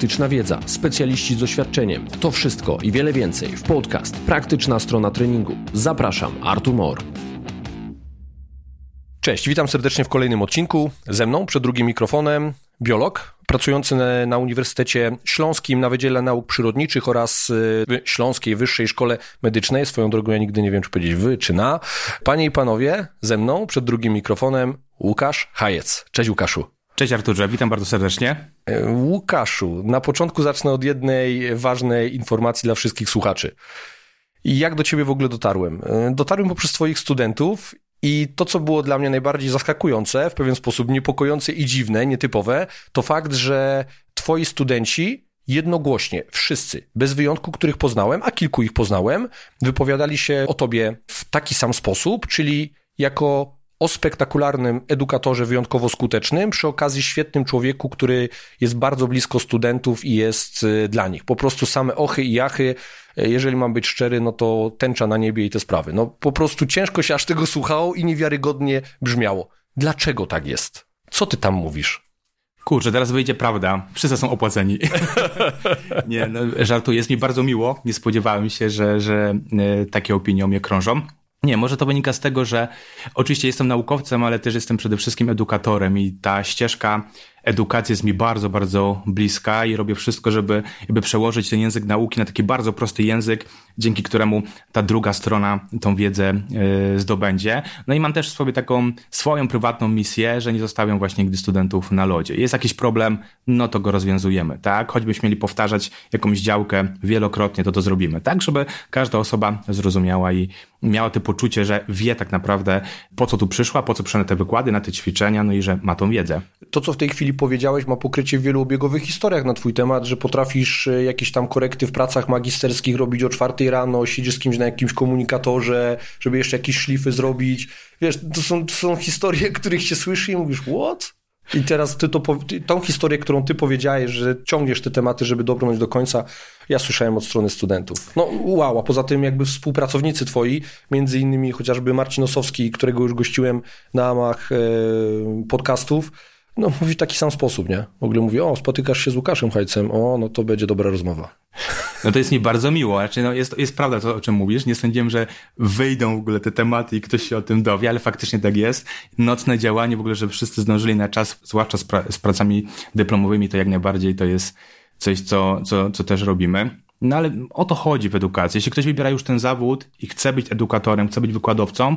praktyczna wiedza, specjaliści z doświadczeniem. To wszystko i wiele więcej w podcast Praktyczna strona treningu. Zapraszam, Artur Mor. Cześć, witam serdecznie w kolejnym odcinku. Ze mną przed drugim mikrofonem biolog pracujący na Uniwersytecie Śląskim na Wydziale Nauk Przyrodniczych oraz y, Śląskiej Wyższej Szkole Medycznej. Swoją drogą ja nigdy nie wiem, czy powiedzieć wy, czy na. Panie i panowie, ze mną przed drugim mikrofonem Łukasz Hajec. Cześć Łukaszu. Cześć Arturze, witam bardzo serdecznie. E, Łukaszu, na początku zacznę od jednej ważnej informacji dla wszystkich słuchaczy. Jak do ciebie w ogóle dotarłem? E, dotarłem poprzez twoich studentów i to, co było dla mnie najbardziej zaskakujące, w pewien sposób niepokojące i dziwne, nietypowe, to fakt, że twoi studenci jednogłośnie, wszyscy, bez wyjątku, których poznałem, a kilku ich poznałem, wypowiadali się o tobie w taki sam sposób, czyli jako o spektakularnym edukatorze wyjątkowo skutecznym, przy okazji świetnym człowieku, który jest bardzo blisko studentów i jest y, dla nich. Po prostu same ochy i jachy, y, jeżeli mam być szczery, no to tęcza na niebie i te sprawy. No po prostu ciężko się aż tego słuchało i niewiarygodnie brzmiało. Dlaczego tak jest? Co ty tam mówisz? Kurczę, teraz wyjdzie prawda. Wszyscy są opłaceni. nie, no, żartu. Jest mi bardzo miło. Nie spodziewałem się, że, że e, takie opinie o mnie krążą. Nie, może to wynika z tego, że oczywiście jestem naukowcem, ale też jestem przede wszystkim edukatorem i ta ścieżka edukacja jest mi bardzo, bardzo bliska i robię wszystko, żeby jakby przełożyć ten język nauki na taki bardzo prosty język, dzięki któremu ta druga strona tą wiedzę y, zdobędzie. No i mam też sobie taką swoją prywatną misję, że nie zostawiam właśnie nigdy studentów na lodzie. Jest jakiś problem, no to go rozwiązujemy, tak? Choćbyśmy mieli powtarzać jakąś działkę wielokrotnie, to to zrobimy, tak? Żeby każda osoba zrozumiała i miała to poczucie, że wie tak naprawdę po co tu przyszła, po co przyszła na te wykłady, na te ćwiczenia, no i że ma tą wiedzę. To, co w tej chwili powiedziałeś, ma pokrycie w wielu obiegowych historiach na twój temat, że potrafisz e, jakieś tam korekty w pracach magisterskich robić o czwartej rano, siedzisz z kimś na jakimś komunikatorze, żeby jeszcze jakieś szlify zrobić. Wiesz, to są, to są historie, których się słyszy i mówisz, what? I teraz ty to, tą historię, którą ty powiedziałeś, że ciągniesz te tematy, żeby dobrnąć do końca, ja słyszałem od strony studentów. No wow, a poza tym jakby współpracownicy twoi, między innymi chociażby Marcin Osowski, którego już gościłem na amach e, podcastów, no, mówi w taki sam sposób, nie? W ogóle mówi, o, spotykasz się z Łukaszem Hajcem, o, no to będzie dobra rozmowa. No to jest mi bardzo miło. Znaczy, no jest, jest prawda to, o czym mówisz. Nie sądziłem, że wyjdą w ogóle te tematy i ktoś się o tym dowie, ale faktycznie tak jest. Nocne działanie w ogóle, żeby wszyscy zdążyli na czas, zwłaszcza z, pra z pracami dyplomowymi, to jak najbardziej to jest coś, co, co, co też robimy. No ale o to chodzi w edukacji. Jeśli ktoś wybiera już ten zawód i chce być edukatorem, chce być wykładowcą,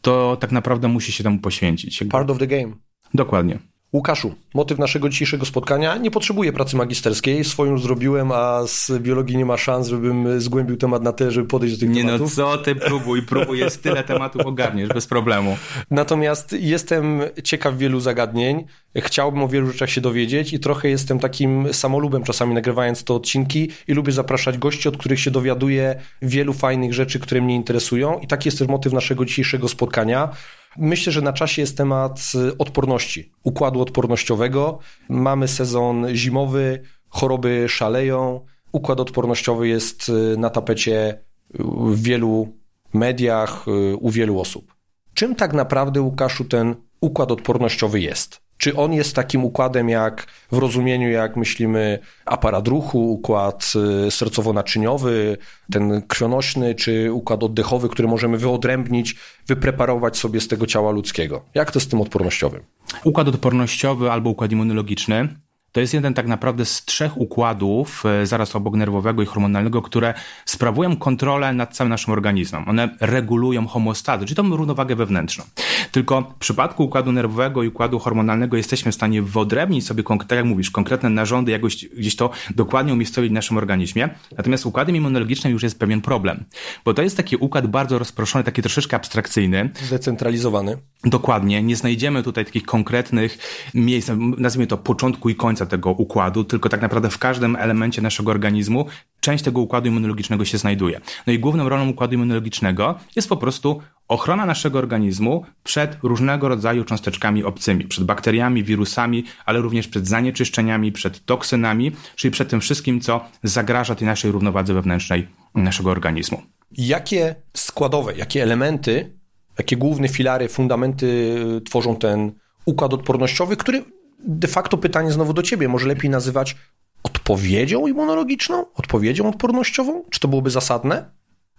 to tak naprawdę musi się temu poświęcić. Part of the game. Dokładnie. Łukaszu, motyw naszego dzisiejszego spotkania. Nie potrzebuję pracy magisterskiej, swoją zrobiłem, a z biologii nie ma szans, żebym zgłębił temat na tyle, żeby podejść do tych nie no, tematów. Nie no, co ty próbuj, próbuj, jest tyle tematów ogarniesz, bez problemu. Natomiast jestem ciekaw wielu zagadnień, chciałbym o wielu rzeczach się dowiedzieć i trochę jestem takim samolubem czasami nagrywając te odcinki i lubię zapraszać gości, od których się dowiaduję wielu fajnych rzeczy, które mnie interesują i taki jest też motyw naszego dzisiejszego spotkania. Myślę, że na czasie jest temat y, odporności, układu odpornościowego. Mamy sezon zimowy, choroby szaleją. Układ odpornościowy jest y, na tapecie w wielu mediach, y, u wielu osób. Czym tak naprawdę, Łukaszu, ten układ odpornościowy jest? Czy on jest takim układem jak w rozumieniu, jak myślimy, aparat ruchu, układ y, sercowo-naczyniowy, ten krwionośny, czy układ oddechowy, który możemy wyodrębnić, wypreparować sobie z tego ciała ludzkiego? Jak to z tym odpornościowym? Układ odpornościowy albo układ immunologiczny to jest jeden tak naprawdę z trzech układów e, zaraz obok nerwowego i hormonalnego, które sprawują kontrolę nad całym naszym organizmem. One regulują homostazę, czyli tą równowagę wewnętrzną. Tylko w przypadku układu nerwowego i układu hormonalnego jesteśmy w stanie wyodrębnić sobie, tak jak mówisz, konkretne narządy, jakoś gdzieś to dokładnie umiejscowić w naszym organizmie. Natomiast układem immunologicznym już jest pewien problem, bo to jest taki układ bardzo rozproszony, taki troszeczkę abstrakcyjny. Zdecentralizowany. Dokładnie. Nie znajdziemy tutaj takich konkretnych miejsc, nazwijmy to początku i końca tego układu, tylko tak naprawdę w każdym elemencie naszego organizmu część tego układu immunologicznego się znajduje. No i główną rolą układu immunologicznego jest po prostu ochrona naszego organizmu przed różnego rodzaju cząsteczkami obcymi, przed bakteriami, wirusami, ale również przed zanieczyszczeniami, przed toksynami, czyli przed tym wszystkim, co zagraża tej naszej równowadze wewnętrznej naszego organizmu. Jakie składowe, jakie elementy, jakie główne filary, fundamenty tworzą ten układ odpornościowy, który de facto pytanie znowu do ciebie, może lepiej nazywać odpowiedzią immunologiczną, odpowiedzią odpornościową? Czy to byłoby zasadne?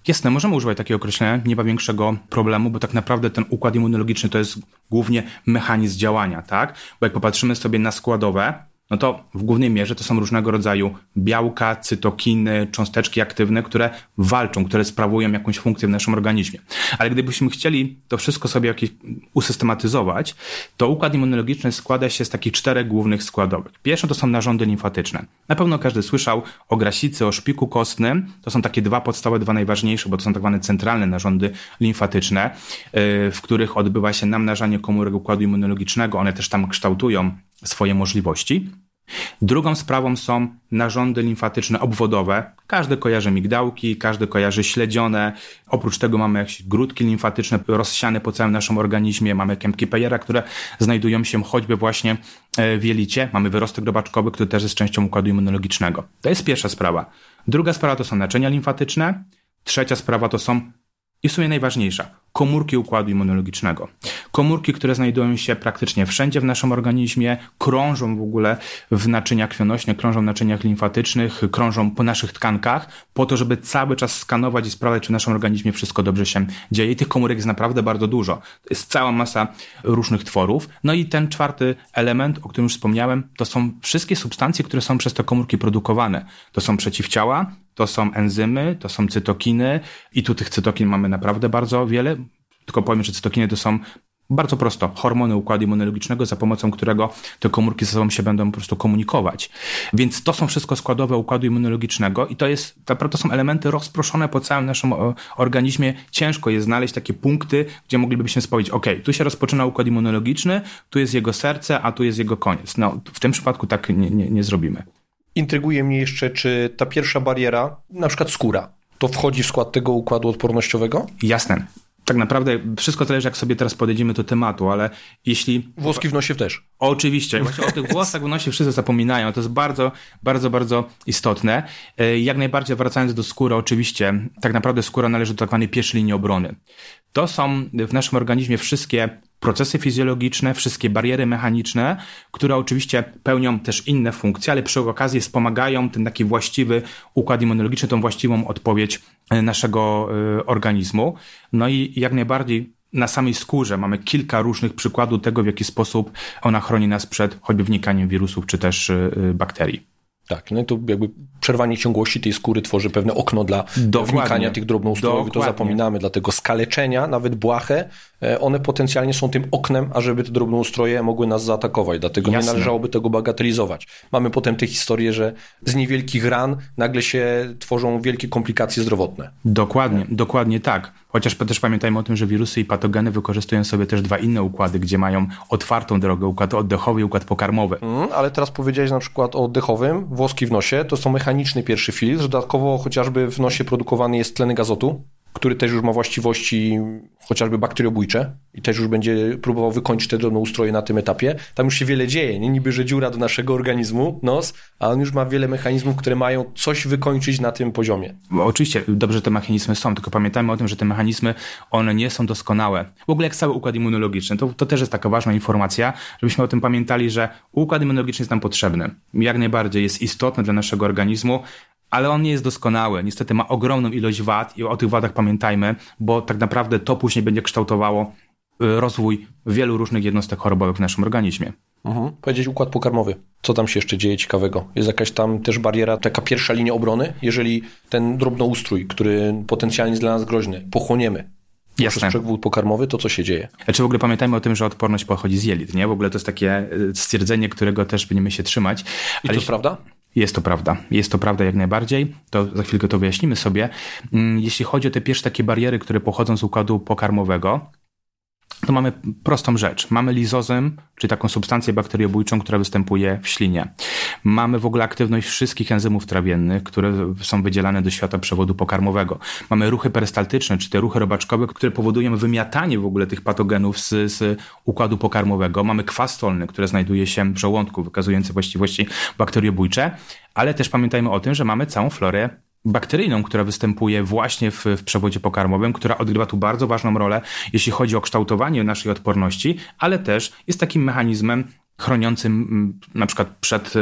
Jasne, możemy używać takiego określenia, nie ma większego problemu, bo tak naprawdę ten układ immunologiczny to jest głównie mechanizm działania, tak? Bo jak popatrzymy sobie na składowe, no to w głównej mierze to są różnego rodzaju białka, cytokiny, cząsteczki aktywne, które walczą, które sprawują jakąś funkcję w naszym organizmie. Ale gdybyśmy chcieli to wszystko sobie jakieś usystematyzować, to układ immunologiczny składa się z takich czterech głównych składowych. Pierwsze to są narządy limfatyczne. Na pewno każdy słyszał o grasicy, o szpiku kostnym. To są takie dwa podstawowe, dwa najważniejsze, bo to są tak zwane centralne narządy limfatyczne, y, w których odbywa się namnażanie komórek układu immunologicznego. One też tam kształtują swoje możliwości. Drugą sprawą są narządy limfatyczne obwodowe. Każdy kojarzy migdałki, każdy kojarzy śledzione. Oprócz tego mamy jakieś grudki limfatyczne rozsiane po całym naszym organizmie. Mamy kępki Peyera, które znajdują się choćby właśnie e, w jelicie. Mamy wyrostek robaczkowy, który też jest częścią układu immunologicznego. To jest pierwsza sprawa. Druga sprawa to są naczynia limfatyczne. Trzecia sprawa to są i w sumie najważniejsza, komórki układu immunologicznego. Komórki, które znajdują się praktycznie wszędzie w naszym organizmie, krążą w ogóle w naczyniach krwionośnych, krążą w naczyniach limfatycznych, krążą po naszych tkankach, po to, żeby cały czas skanować i sprawdzać, czy w naszym organizmie wszystko dobrze się dzieje. I tych komórek jest naprawdę bardzo dużo. Jest cała masa różnych tworów. No i ten czwarty element, o którym już wspomniałem, to są wszystkie substancje, które są przez te komórki produkowane. To są przeciwciała, to są enzymy, to są cytokiny i tu tych cytokin mamy naprawdę bardzo wiele. Tylko powiem, że cytokiny to są bardzo prosto, hormony układu immunologicznego, za pomocą którego te komórki ze sobą się będą po prostu komunikować. Więc to są wszystko składowe układu immunologicznego i to jest, to są elementy rozproszone po całym naszym organizmie. Ciężko jest znaleźć takie punkty, gdzie moglibyśmy powiedzieć, ok, tu się rozpoczyna układ immunologiczny, tu jest jego serce, a tu jest jego koniec. No, w tym przypadku tak nie, nie, nie zrobimy. Intryguje mnie jeszcze, czy ta pierwsza bariera, na przykład skóra, to wchodzi w skład tego układu odpornościowego? Jasne. Tak naprawdę wszystko zależy, jak sobie teraz podejdziemy do tematu, ale jeśli... Włoski w nosie też. Oczywiście. Właśnie o tych włosach w nosie wszyscy zapominają. To jest bardzo, bardzo, bardzo istotne. E, jak najbardziej wracając do skóry, oczywiście, tak naprawdę skóra należy do tak zwanej pierwszej linii obrony. To są w naszym organizmie wszystkie procesy fizjologiczne, wszystkie bariery mechaniczne, które oczywiście pełnią też inne funkcje, ale przy okazji wspomagają ten taki właściwy układ immunologiczny, tą właściwą odpowiedź e, naszego e, organizmu. No i jak najbardziej na samej skórze mamy kilka różnych przykładów tego, w jaki sposób ona chroni nas przed choćby wnikaniem wirusów czy też e, bakterii. Tak, no to jakby przerwanie ciągłości tej skóry tworzy pewne okno dla Dokładnie. wnikania tych drobnoustrojowych, to zapominamy, dlatego skaleczenia, nawet błahe, one potencjalnie są tym oknem, ażeby te drobnoustroje mogły nas zaatakować, dlatego Jasne. nie należałoby tego bagatelizować. Mamy potem te historie, że z niewielkich ran nagle się tworzą wielkie komplikacje zdrowotne. Dokładnie, dokładnie tak. Chociaż też pamiętajmy o tym, że wirusy i patogeny wykorzystują sobie też dwa inne układy, gdzie mają otwartą drogę, układ oddechowy i układ pokarmowy. Mm, ale teraz powiedziałeś na przykład o oddechowym, włoski w nosie, to są mechaniczny pierwszy filtr, dodatkowo chociażby w nosie produkowany jest tlenek azotu, który też już ma właściwości chociażby bakteriobójcze i też już będzie próbował wykończyć te drobnoustroje na tym etapie. Tam już się wiele dzieje, nie niby, że dziura do naszego organizmu, nos, a on już ma wiele mechanizmów, które mają coś wykończyć na tym poziomie. Oczywiście, dobrze te mechanizmy są, tylko pamiętajmy o tym, że te mechanizmy, one nie są doskonałe. W ogóle jak cały układ immunologiczny, to, to też jest taka ważna informacja, żebyśmy o tym pamiętali, że układ immunologiczny jest nam potrzebny. Jak najbardziej jest istotny dla naszego organizmu, ale on nie jest doskonały. Niestety ma ogromną ilość wad i o tych wadach pamiętajmy, bo tak naprawdę to później będzie kształtowało y, rozwój wielu różnych jednostek chorobowych w naszym organizmie. Mhm. Powiedzieć układ pokarmowy. Co tam się jeszcze dzieje ciekawego? Jest jakaś tam też bariera, taka pierwsza linia obrony? Jeżeli ten drobnoustrój, który potencjalnie jest dla nas groźny, pochłoniemy, Jasne. przez przegód pokarmowy, to co się dzieje. Znaczy w ogóle pamiętajmy o tym, że odporność pochodzi z jelit, nie? W ogóle to jest takie y, stwierdzenie, którego też będziemy się trzymać. I to jest prawda? Jest to prawda. Jest to prawda jak najbardziej. To za chwilkę to wyjaśnimy sobie. Mm, jeśli chodzi o te pierwsze takie bariery, które pochodzą z układu pokarmowego, to mamy prostą rzecz. Mamy lizozym, czyli taką substancję bakteriobójczą, która występuje w ślinie. Mamy w ogóle aktywność wszystkich enzymów trawiennych, które są wydzielane do świata przewodu pokarmowego. Mamy ruchy perystaltyczne, czy te ruchy robaczkowe, które powodują wymiatanie w ogóle tych patogenów z, z układu pokarmowego. Mamy kwas solny, który znajduje się w żołądku, wykazujący właściwości bakteriobójcze, ale też pamiętajmy o tym, że mamy całą florę bakteryjną, która występuje właśnie w, w przewodzie pokarmowym, która odgrywa tu bardzo ważną rolę, jeśli chodzi o kształtowanie naszej odporności, ale też jest takim mechanizmem chroniącym na przykład przed e,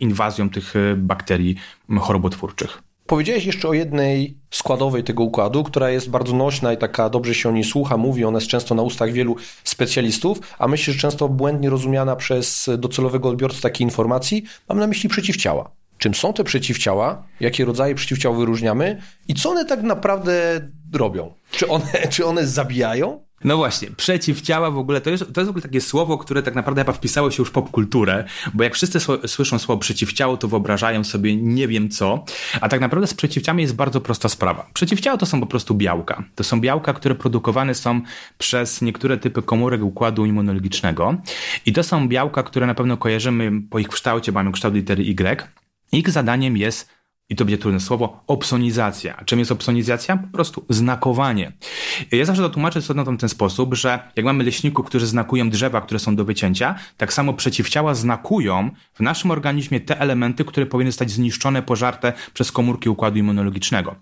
inwazją tych e, bakterii chorobotwórczych. Powiedziałeś jeszcze o jednej składowej tego układu, która jest bardzo nośna i taka dobrze się o niej słucha, mówi, ona jest często na ustach wielu specjalistów, a myślę, że często błędnie rozumiana przez docelowego odbiorcę takiej informacji. Mam na myśli przeciwciała. Czym są te przeciwciała? Jakie rodzaje przeciwciał wyróżniamy? I co one tak naprawdę robią? Czy one, czy one zabijają? No właśnie, przeciwciała w ogóle, to jest, to jest w ogóle takie słowo, które tak naprawdę chyba wpisało się już w popkulturę, bo jak wszyscy słyszą słowo przeciwciało, to wyobrażają sobie nie wiem co, a tak naprawdę z przeciwciałami jest bardzo prosta sprawa. Przeciwciała to są po prostu białka. To są białka, które produkowane są przez niektóre typy komórek układu immunologicznego i to są białka, które na pewno kojarzymy po ich kształcie, mają kształt litery Y. Ich zadaniem jest i to będzie trudne słowo, opsonizacja. Czym jest opsonizacja? Po prostu znakowanie. Ja zawsze to tłumaczę w ten sposób, że jak mamy leśników, którzy znakują drzewa, które są do wycięcia, tak samo przeciwciała znakują w naszym organizmie te elementy, które powinny zostać zniszczone, pożarte przez komórki układu immunologicznego.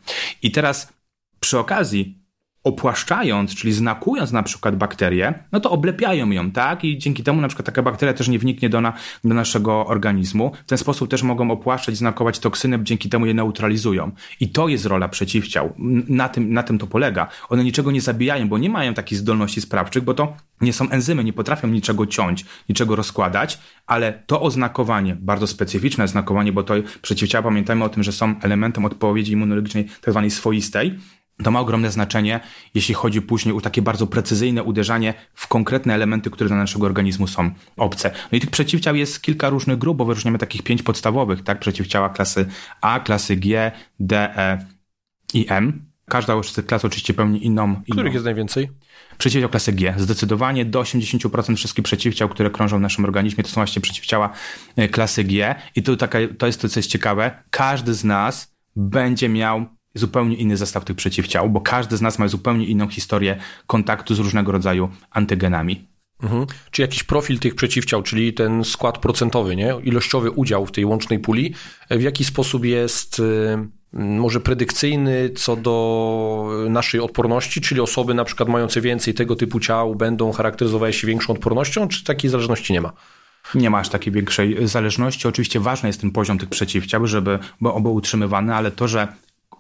I teraz przy okazji opłaszczając, czyli znakując na przykład bakterię, no to oblepiają ją, tak? I dzięki temu na przykład taka bakteria też nie wniknie do, na, do naszego organizmu. W ten sposób też mogą opłaszczać, znakować toksyny, dzięki temu je neutralizują. I to jest rola przeciwciał. Na tym, na tym to polega. One niczego nie zabijają, bo nie mają takich zdolności sprawczych, bo to nie są enzymy, nie potrafią niczego ciąć, niczego rozkładać, ale to oznakowanie, bardzo specyficzne oznakowanie, bo to przeciwciała, pamiętajmy o tym, że są elementem odpowiedzi immunologicznej tak zwanej swoistej, to ma ogromne znaczenie, jeśli chodzi później o takie bardzo precyzyjne uderzanie w konkretne elementy, które dla naszego organizmu są obce. No i tych przeciwciał jest kilka różnych grup, bo wyróżniamy takich pięć podstawowych, tak? Przeciwciała klasy A, klasy G, D, E i M. Każda z tych klas oczywiście pełni inną. inną. Których jest najwięcej? Przeciwciał klasy G. Zdecydowanie do 80% wszystkich przeciwciał, które krążą w naszym organizmie, to są właśnie przeciwciała e, klasy G. I tu taka, to jest to, co jest ciekawe. Każdy z nas będzie miał zupełnie inny zestaw tych przeciwciał, bo każdy z nas ma zupełnie inną historię kontaktu z różnego rodzaju antygenami. Mhm. Czy jakiś profil tych przeciwciał, czyli ten skład procentowy, nie? ilościowy udział w tej łącznej puli, w jaki sposób jest y, może predykcyjny co do naszej odporności, czyli osoby na przykład mające więcej tego typu ciał będą charakteryzowały się większą odpornością, czy takiej zależności nie ma? Nie ma aż takiej większej zależności. Oczywiście ważny jest ten poziom tych przeciwciał, żeby był utrzymywany, ale to, że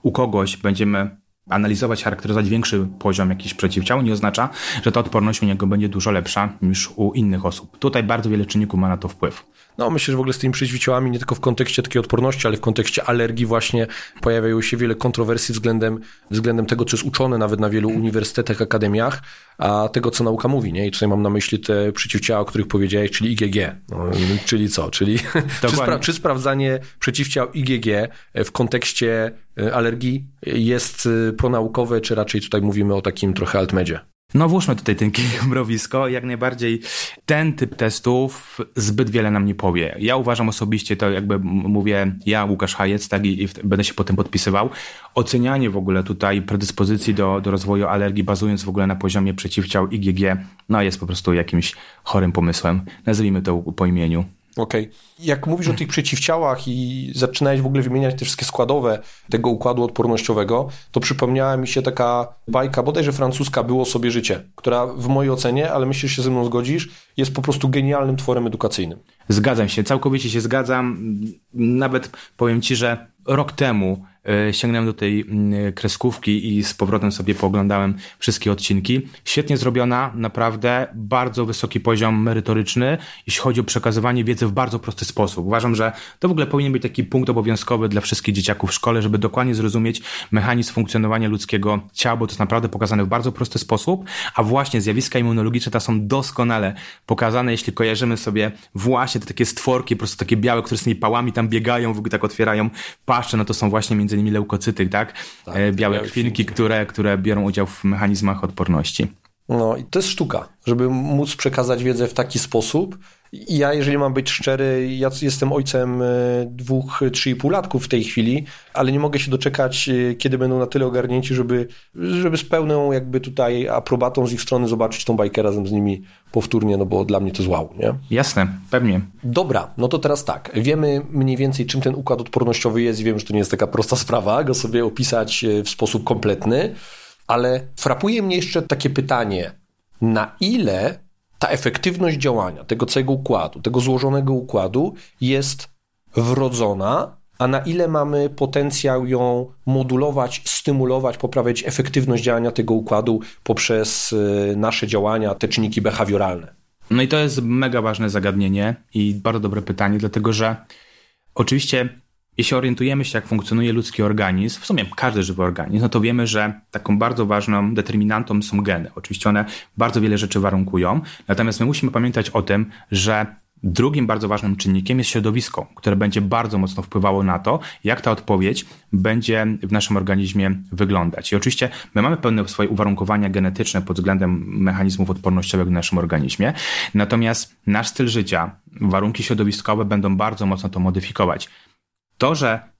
u kogoś będziemy analizować, charakteryzować większy poziom jakichś przeciwciał, nie oznacza, że ta odporność u niego będzie dużo lepsza niż u innych osób. Tutaj bardzo wiele czynników ma na to wpływ. No, myślę, że w ogóle z tymi przeciwciałami nie tylko w kontekście takiej odporności, ale w kontekście alergii właśnie pojawiają się wiele kontrowersji względem, względem tego, co jest uczone nawet na wielu uniwersytetach, akademiach, a tego, co nauka mówi. Nie? I tutaj mam na myśli te przeciwciała, o których powiedziałeś, czyli IgG. No, czyli co? Czyli czy, spra czy sprawdzanie przeciwciał IgG w kontekście alergii jest e, pronaukowe, czy raczej tutaj mówimy o takim trochę altmedzie? No włóżmy tutaj ten mrowisko. Jak najbardziej ten typ testów zbyt wiele nam nie powie. Ja uważam osobiście, to jakby mówię ja, Łukasz Hajec, tak i, i będę się potem podpisywał, ocenianie w ogóle tutaj predyspozycji do, do rozwoju alergii bazując w ogóle na poziomie przeciwciał IgG, no jest po prostu jakimś chorym pomysłem. Nazwijmy to po imieniu. Okej. Okay. Jak mówisz o tych przeciwciałach i zaczynałeś w ogóle wymieniać te wszystkie składowe tego układu odpornościowego, to przypomniała mi się taka bajka, bodajże francuska, Było sobie życie, która w mojej ocenie, ale myślę, że się ze mną zgodzisz, jest po prostu genialnym tworem edukacyjnym. Zgadzam się, całkowicie się zgadzam. Nawet powiem Ci, że rok temu sięgnąłem do tej mm, kreskówki i z powrotem sobie pooglądałem wszystkie odcinki. Świetnie zrobiona, naprawdę bardzo wysoki poziom merytoryczny, jeśli chodzi o przekazywanie wiedzy w bardzo prosty sposób. Uważam, że to w ogóle powinien być taki punkt obowiązkowy dla wszystkich dzieciaków w szkole, żeby dokładnie zrozumieć mechanizm funkcjonowania ludzkiego ciała, bo to jest naprawdę pokazane w bardzo prosty sposób, a właśnie zjawiska immunologiczne te są doskonale pokazane, jeśli kojarzymy sobie właśnie te takie stworki, po prostu takie białe, które z tymi pałami tam biegają, w ogóle tak otwierają paszcze, no to są właśnie między innymi leukocyty, tak? tak e, białe krwinki, które, które biorą udział w mechanizmach odporności. No i to jest sztuka, żeby móc przekazać wiedzę w taki sposób. Ja, jeżeli mam być szczery, ja jestem ojcem e, dwóch, trzy i pół latków w tej chwili, ale nie mogę się doczekać, e, kiedy będą na tyle ogarnięci, żeby, żeby z pełną jakby tutaj aprobatą z ich strony zobaczyć tą bajkę razem z nimi powtórnie, no bo dla mnie to jest wow, nie? Jasne, pewnie. Dobra, no to teraz tak. Wiemy mniej więcej, czym ten układ odpornościowy jest i wiem, że to nie jest taka prosta sprawa, go sobie opisać e, w sposób kompletny, ale frapuje mnie jeszcze takie pytanie, na ile ta efektywność działania tego całego układu, tego złożonego układu jest wrodzona, a na ile mamy potencjał ją modulować, stymulować, poprawiać efektywność działania tego układu poprzez y, nasze działania, te czynniki behawioralne. No i to jest mega ważne zagadnienie i bardzo dobre pytanie, dlatego że oczywiście jeśli orientujemy się, jak funkcjonuje ludzki organizm, w sumie każdy żywy organizm, no to wiemy, że taką bardzo ważną determinantą są geny. Oczywiście one bardzo wiele rzeczy warunkują, natomiast my musimy pamiętać o tym, że Drugim bardzo ważnym czynnikiem jest środowisko, które będzie bardzo mocno wpływało na to, jak ta odpowiedź będzie w naszym organizmie wyglądać. I oczywiście my mamy pewne swoje uwarunkowania genetyczne pod względem mechanizmów odpornościowych w naszym organizmie, natomiast nasz styl życia, warunki środowiskowe będą bardzo mocno to modyfikować. To, że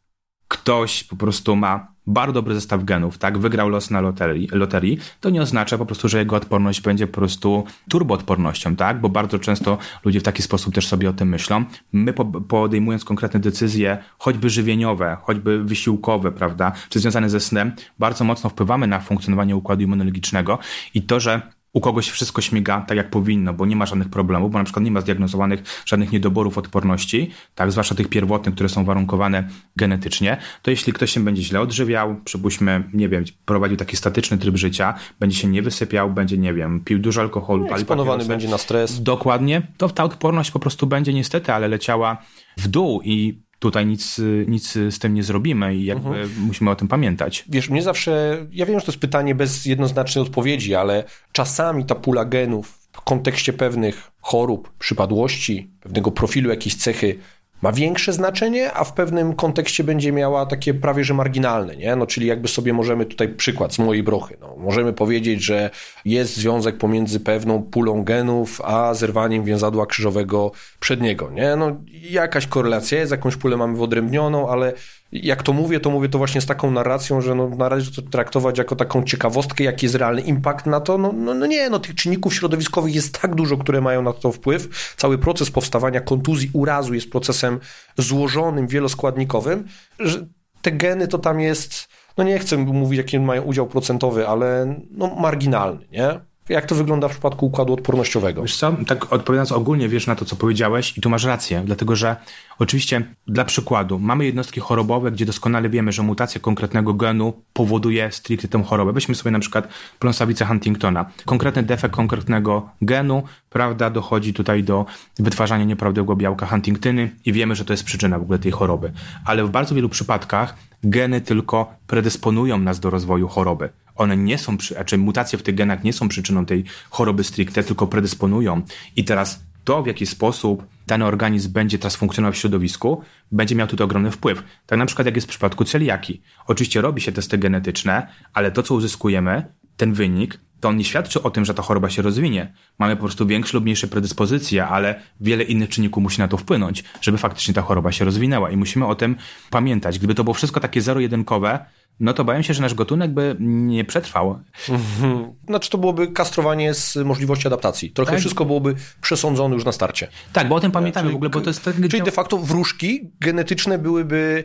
ktoś po prostu ma bardzo dobry zestaw genów, tak, wygrał los na loterii, loterii, to nie oznacza po prostu, że jego odporność będzie po prostu turboodpornością, tak, bo bardzo często ludzie w taki sposób też sobie o tym myślą. My podejmując konkretne decyzje, choćby żywieniowe, choćby wysiłkowe, prawda, czy związane ze snem, bardzo mocno wpływamy na funkcjonowanie układu immunologicznego i to, że u kogoś wszystko śmiga tak jak powinno, bo nie ma żadnych problemów, bo na przykład nie ma zdiagnozowanych żadnych niedoborów odporności, tak, zwłaszcza tych pierwotnych, które są warunkowane genetycznie, to jeśli ktoś się będzie źle odżywiał, przypuśćmy, nie wiem, prowadził taki statyczny tryb życia, będzie się nie wysypiał, będzie, nie wiem, pił dużo alkoholu, palił Eksponowany będzie na stres. Dokładnie, to ta odporność po prostu będzie niestety, ale leciała w dół i tutaj nic, nic z tym nie zrobimy i jakby mhm. musimy o tym pamiętać. Wiesz, mnie zawsze, ja wiem, że to jest pytanie bez jednoznacznej odpowiedzi, ale czasami ta pula genów w kontekście pewnych chorób, przypadłości, pewnego profilu jakiejś cechy ma większe znaczenie, a w pewnym kontekście będzie miała takie prawie że marginalne, nie? No, czyli jakby sobie możemy tutaj przykład z mojej brochy. No, możemy powiedzieć, że jest związek pomiędzy pewną pulą genów, a zerwaniem więzadła krzyżowego przedniego, nie? No, jakaś korelacja jest, jakąś pulę mamy wyodrębnioną, ale jak to mówię, to mówię to właśnie z taką narracją, że no, należy to traktować jako taką ciekawostkę, jaki jest realny impact na to. No, no, no, nie, no tych czynników środowiskowych jest tak dużo, które mają na to wpływ. Cały proces powstawania kontuzji, urazu jest procesem złożonym, wieloskładnikowym, że te geny to tam jest, no nie chcę mówić, jaki mają udział procentowy, ale no marginalny, nie? Jak to wygląda w przypadku układu odpornościowego? Wiesz co, tak odpowiadając ogólnie, wiesz na to, co powiedziałeś i tu masz rację, dlatego że oczywiście dla przykładu mamy jednostki chorobowe, gdzie doskonale wiemy, że mutacja konkretnego genu powoduje stricte tę chorobę. Weźmy sobie na przykład pląsawicę Huntingtona. Konkretny defekt konkretnego genu, prawda, dochodzi tutaj do wytwarzania nieprawdopodobnego białka Huntingtyny i wiemy, że to jest przyczyna w ogóle tej choroby. Ale w bardzo wielu przypadkach geny tylko predysponują nas do rozwoju choroby one nie są, znaczy mutacje w tych genach nie są przyczyną tej choroby stricte, tylko predysponują. I teraz to, w jaki sposób dany organizm będzie teraz funkcjonował w środowisku, będzie miał tutaj ogromny wpływ. Tak na przykład jak jest w przypadku celiaki. Oczywiście robi się testy genetyczne, ale to, co uzyskujemy, ten wynik, to on nie świadczy o tym, że ta choroba się rozwinie. Mamy po prostu większe lub mniejsze predyspozycje, ale wiele innych czynników musi na to wpłynąć, żeby faktycznie ta choroba się rozwinęła. I musimy o tym pamiętać. Gdyby to było wszystko takie zero-jedynkowe, no to boję się, że nasz gatunek by nie przetrwał. Mhm. Znaczy to byłoby kastrowanie z możliwości adaptacji. Trochę tak? wszystko byłoby przesądzone już na starcie. Tak, bo o tym pamiętamy czyli, w ogóle, bo to jest... Tak, czyli de facto wróżki genetyczne byłyby,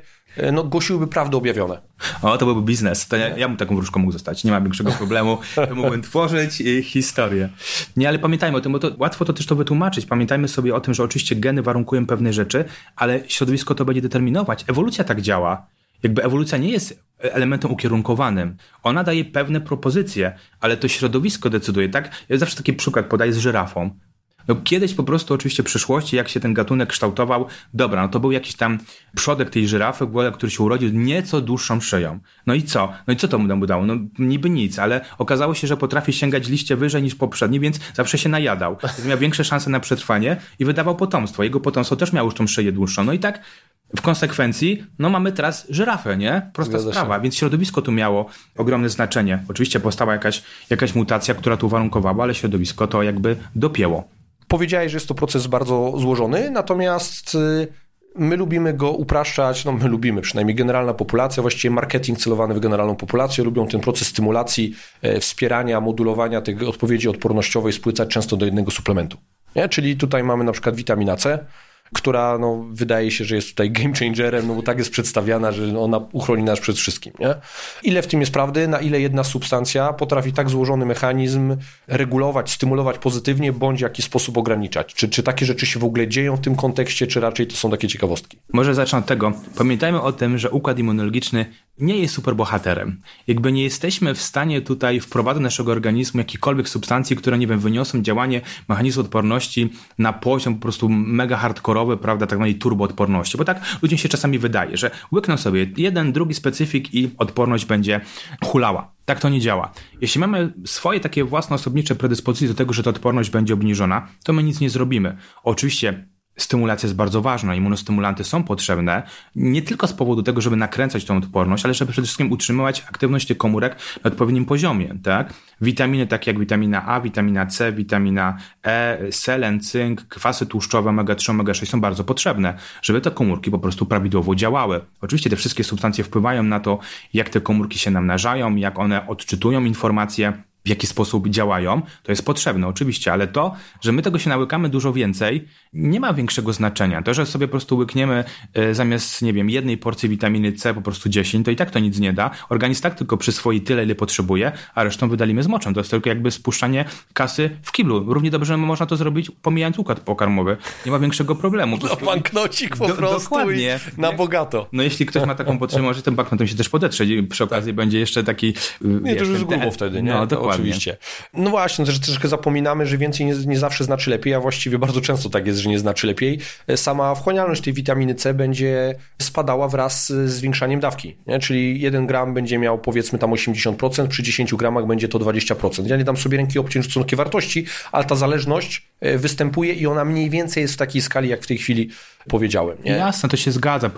no głosiłyby prawdę objawione. O, to byłby biznes. To ja, ja bym taką wróżką mógł zostać. Nie ma większego problemu. To mógłbym tworzyć historię. Nie, ale pamiętajmy o tym, bo to łatwo to też to wytłumaczyć. Pamiętajmy sobie o tym, że oczywiście geny warunkują pewne rzeczy, ale środowisko to będzie determinować. Ewolucja tak działa jakby ewolucja nie jest elementem ukierunkowanym. Ona daje pewne propozycje, ale to środowisko decyduje, tak? Ja zawsze taki przykład podaję z żyrafą. No kiedyś po prostu oczywiście w przyszłości, jak się ten gatunek kształtował, dobra, no to był jakiś tam przodek tej żyrafy, który się urodził nieco dłuższą szyją. No i co? No i co to mu dało? No niby nic, ale okazało się, że potrafi sięgać liście wyżej niż poprzedni, więc zawsze się najadał. Miał większe szanse na przetrwanie i wydawał potomstwo. Jego potomstwo też miało już tą szyję dłuższą. No i tak w konsekwencji, no mamy teraz żyrafę, nie? Prosta Zgadza sprawa, się. więc środowisko tu miało ogromne znaczenie. Oczywiście powstała jakaś, jakaś mutacja, która tu warunkowała, ale środowisko to jakby dopięło. Powiedziałeś, że jest to proces bardzo złożony, natomiast y, my lubimy go upraszczać, no my lubimy, przynajmniej generalna populacja, właściwie marketing celowany w generalną populację, lubią ten proces stymulacji, e, wspierania, modulowania tej odpowiedzi odpornościowej spłycać często do jednego suplementu. Nie? Czyli tutaj mamy na przykład witamina C, która no, wydaje się, że jest tutaj game changerem, no bo tak jest przedstawiana, że ona uchroni nas przed wszystkim. Nie? Ile w tym jest prawdy, na ile jedna substancja potrafi tak złożony mechanizm regulować, stymulować pozytywnie, bądź w jakiś sposób ograniczać? Czy, czy takie rzeczy się w ogóle dzieją w tym kontekście, czy raczej to są takie ciekawostki? Może zacznę od tego. Pamiętajmy o tym, że układ immunologiczny nie jest superbohaterem. Jakby nie jesteśmy w stanie tutaj wprowadzić do naszego organizmu jakichkolwiek substancji, które, nie wiem, wyniosą działanie mechanizmu odporności na poziom po prostu mega prawda, tak zwanej turboodporności. Bo tak ludziom się czasami wydaje, że łykną sobie jeden, drugi specyfik i odporność będzie hulała. Tak to nie działa. Jeśli mamy swoje takie własne osobnicze predyspozycje do tego, że ta odporność będzie obniżona, to my nic nie zrobimy. Oczywiście stymulacja jest bardzo ważna. Immunostymulanty są potrzebne nie tylko z powodu tego, żeby nakręcać tą odporność, ale żeby przede wszystkim utrzymywać aktywność tych komórek na odpowiednim poziomie. Tak? Witaminy takie jak witamina A, witamina C, witamina E, selen, cynk, kwasy tłuszczowe, omega-3, omega-6 są bardzo potrzebne, żeby te komórki po prostu prawidłowo działały. Oczywiście te wszystkie substancje wpływają na to, jak te komórki się namnażają, jak one odczytują informacje, w jaki sposób działają, to jest potrzebne oczywiście, ale to, że my tego się nałykamy dużo więcej, nie ma większego znaczenia. To, że sobie po prostu łykniemy e, zamiast, nie wiem, jednej porcji witaminy C po prostu 10, to i tak to nic nie da. Organizm tak tylko przyswoi tyle, ile potrzebuje, a resztą wydalimy z moczem. To jest tylko jakby spuszczanie kasy w kiblu. Równie dobrze można to zrobić pomijając układ pokarmowy. Nie ma większego problemu. No banknocik po do, prostu dokładnie. na bogato. No jeśli ktoś ma taką potrzebę, może tym banknotem się też podetrze. Przy okazji będzie jeszcze taki... Nie, to już grubo wtedy, nie? No, dokładnie. Oczywiście. No właśnie, też troszkę zapominamy, że więcej nie, nie zawsze znaczy lepiej, a właściwie bardzo często tak jest, że nie znaczy lepiej. Sama wchłanialność tej witaminy C będzie spadała wraz z zwiększaniem dawki, nie? czyli 1 gram będzie miał powiedzmy tam 80%, przy 10 gramach będzie to 20%. Ja nie dam sobie ręki obciąć stosunki wartości, ale ta zależność e, występuje i ona mniej więcej jest w takiej skali, jak w tej chwili powiedziałem. Nie? Jasne, to się zgadza.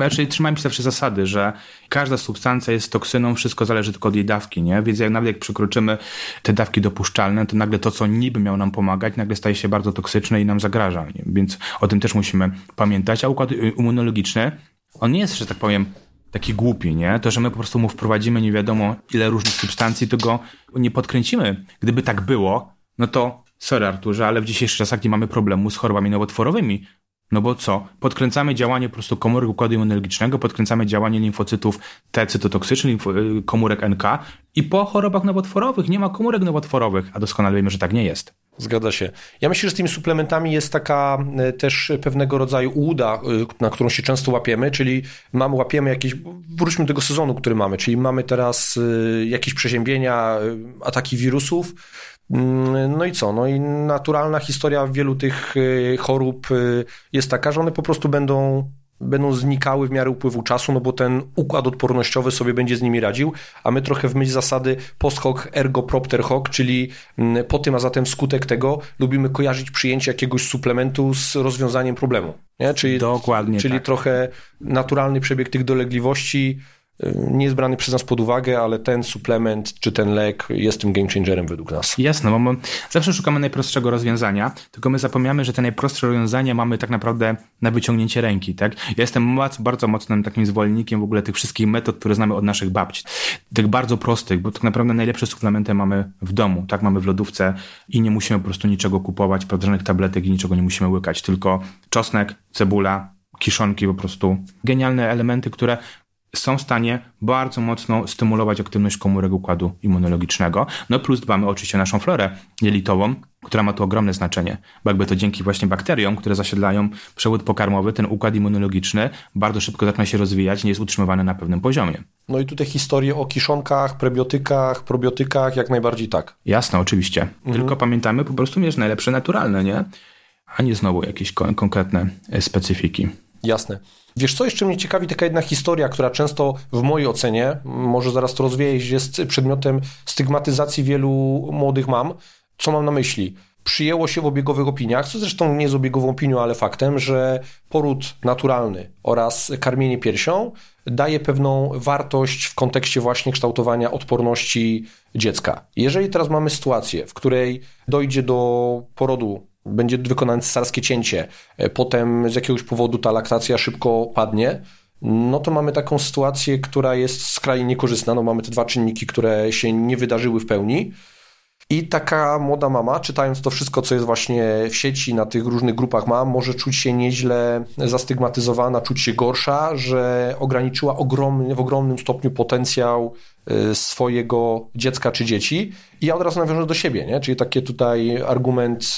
Raczej trzymajmy się zawsze zasady, że każda substancja jest toksyną, wszystko zależy tylko od jej dawki, nie? Więc jak nawet jak przekroczymy te dawki dopuszczalne, to nagle to, co niby miał nam pomagać, nagle staje się bardzo toksyczne i nam zagraża. Nie? Więc o tym też musimy pamiętać. A układ immunologiczny, on nie jest, że tak powiem, taki głupi, nie? To, że my po prostu mu wprowadzimy nie wiadomo ile różnych substancji, to go nie podkręcimy. Gdyby tak było, no to sorry Arturze, ale w dzisiejszych czasach nie mamy problemu z chorobami nowotworowymi. No bo co? Podkręcamy działanie po prostu komórek układu immunologicznego, podkręcamy działanie limfocytów T cytotoksycznych, y, komórek NK i po chorobach nowotworowych nie ma komórek nowotworowych, a doskonale wiemy, że tak nie jest. Zgadza się. Ja myślę, że z tymi suplementami jest taka y, też pewnego rodzaju ułuda, y, na którą się często łapiemy, czyli mamy, łapiemy jakieś, wróćmy do tego sezonu, który mamy, czyli mamy teraz jakieś przeziębienia, ataki wirusów, no i co? No i naturalna historia wielu tych y, chorób y, jest taka, że one po prostu będą będą znikały w miarę upływu czasu, no bo ten układ odpornościowy sobie będzie z nimi radził, a my trochę w myśl zasady post hoc ergo propter hoc, czyli mm, po tym, a zatem wskutek tego lubimy kojarzyć przyjęcie jakiegoś suplementu z rozwiązaniem problemu. Nie? Czyli, Dokładnie Czyli tak. trochę naturalny przebieg tych dolegliwości nie jest brany przez nas pod uwagę, ale ten suplement czy ten lek jest tym game changerem według nas. Jasne, bo my zawsze szukamy najprostszego rozwiązania, tylko my zapomniamy, że te najprostsze rozwiązania mamy tak naprawdę na wyciągnięcie ręki, tak? Ja jestem bardzo mocnym takim zwolennikiem w ogóle tych wszystkich metod, które znamy od naszych babci. Tych bardzo prostych, bo tak naprawdę najlepsze suplementy mamy w domu, tak? Mamy w lodówce i nie musimy po prostu niczego kupować, żadnych tabletek i niczego nie musimy łykać, tylko czosnek, cebula, kiszonki po prostu. Genialne elementy, które są w stanie bardzo mocno stymulować aktywność komórek układu immunologicznego. No plus dbamy oczywiście o naszą florę jelitową, która ma tu ogromne znaczenie, bo jakby to dzięki właśnie bakteriom, które zasiedlają przewód pokarmowy, ten układ immunologiczny bardzo szybko zaczyna się rozwijać, nie jest utrzymywany na pewnym poziomie. No i tutaj historie o kiszonkach, prebiotykach, probiotykach, jak najbardziej tak. Jasne, oczywiście. Mhm. Tylko pamiętamy po prostu mieć najlepsze naturalne, nie? A nie znowu jakieś konkretne e, specyfiki. Jasne. Wiesz co, jeszcze mnie ciekawi taka jedna historia, która często w mojej ocenie, może zaraz to rozwieje, jest przedmiotem stygmatyzacji wielu młodych mam. Co mam na myśli? Przyjęło się w obiegowych opiniach, co zresztą nie jest obiegową opinią, ale faktem, że poród naturalny oraz karmienie piersią daje pewną wartość w kontekście właśnie kształtowania odporności dziecka. Jeżeli teraz mamy sytuację, w której dojdzie do porodu będzie wykonane cesarskie cięcie, e, potem z jakiegoś powodu ta laktacja szybko padnie, no to mamy taką sytuację, która jest skrajnie niekorzystna. No mamy te dwa czynniki, które się nie wydarzyły w pełni. I taka młoda mama, czytając to wszystko, co jest właśnie w sieci, na tych różnych grupach mam, może czuć się nieźle zastygmatyzowana, czuć się gorsza, że ograniczyła ogromny, w ogromnym stopniu potencjał swojego dziecka czy dzieci. I ja od razu nawiążę do siebie, nie? czyli taki tutaj argument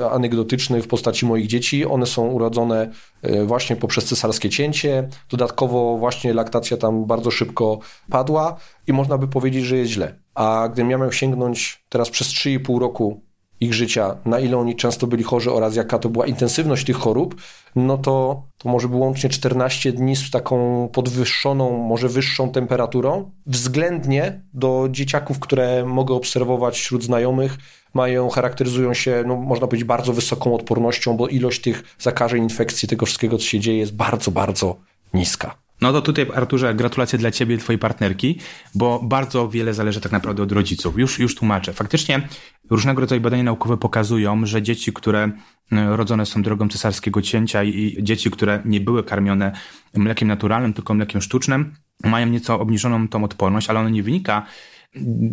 y, anegdotyczny w postaci moich dzieci. One są urodzone y, właśnie poprzez cesarskie cięcie. Dodatkowo właśnie laktacja tam bardzo szybko padła i można by powiedzieć, że jest źle. A gdybym ja miał sięgnąć teraz przez 3,5 roku ich życia, na ile oni często byli chorzy oraz jaka to była intensywność tych chorób, no to, to może było łącznie 14 dni z taką podwyższoną, może wyższą temperaturą, względnie do dzieciaków, które mogę obserwować wśród znajomych, mają, charakteryzują się, no, można powiedzieć, bardzo wysoką odpornością, bo ilość tych zakażeń, infekcji, tego wszystkiego, co się dzieje, jest bardzo, bardzo niska. No to tutaj, Arturze, gratulacje dla ciebie i twojej partnerki, bo bardzo wiele zależy tak naprawdę od rodziców. Już, już tłumaczę. Faktycznie różnego rodzaju badania naukowe pokazują, że dzieci, które e, rodzone są drogą cesarskiego cięcia i dzieci, które nie były karmione mlekiem naturalnym, tylko mlekiem sztucznym, mają nieco obniżoną tą odporność, ale ona nie wynika,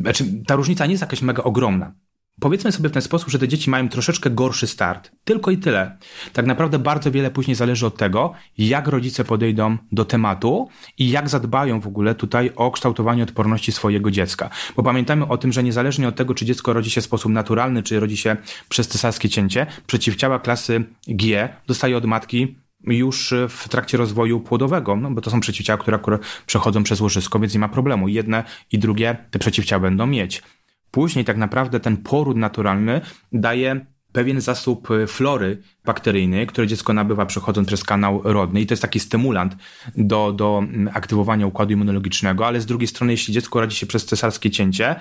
znaczy ta różnica nie jest jakaś mega ogromna. Powiedzmy sobie w ten sposób, że te dzieci mają troszeczkę gorszy start. Tylko i tyle. Tak naprawdę bardzo wiele później zależy od tego, jak rodzice podejdą do tematu i jak zadbają w ogóle tutaj o kształtowanie odporności swojego dziecka. Bo pamiętajmy o tym, że niezależnie od tego, czy dziecko rodzi się w sposób naturalny, czy rodzi się przez cesarskie cięcie, przeciwciała klasy G dostaje od matki już w trakcie rozwoju płodowego, no bo to są przeciwciała, które akurat przechodzą przez łożysko, więc nie ma problemu. Jedne i drugie te przeciwciała będą mieć. Później tak naprawdę ten poród naturalny daje pewien zasób y, flory bakteryjnej, które dziecko nabywa przechodząc przez kanał rodny. I to jest taki stymulant do, do mm, aktywowania układu immunologicznego, ale z drugiej strony, jeśli dziecko radzi się przez cesarskie cięcie,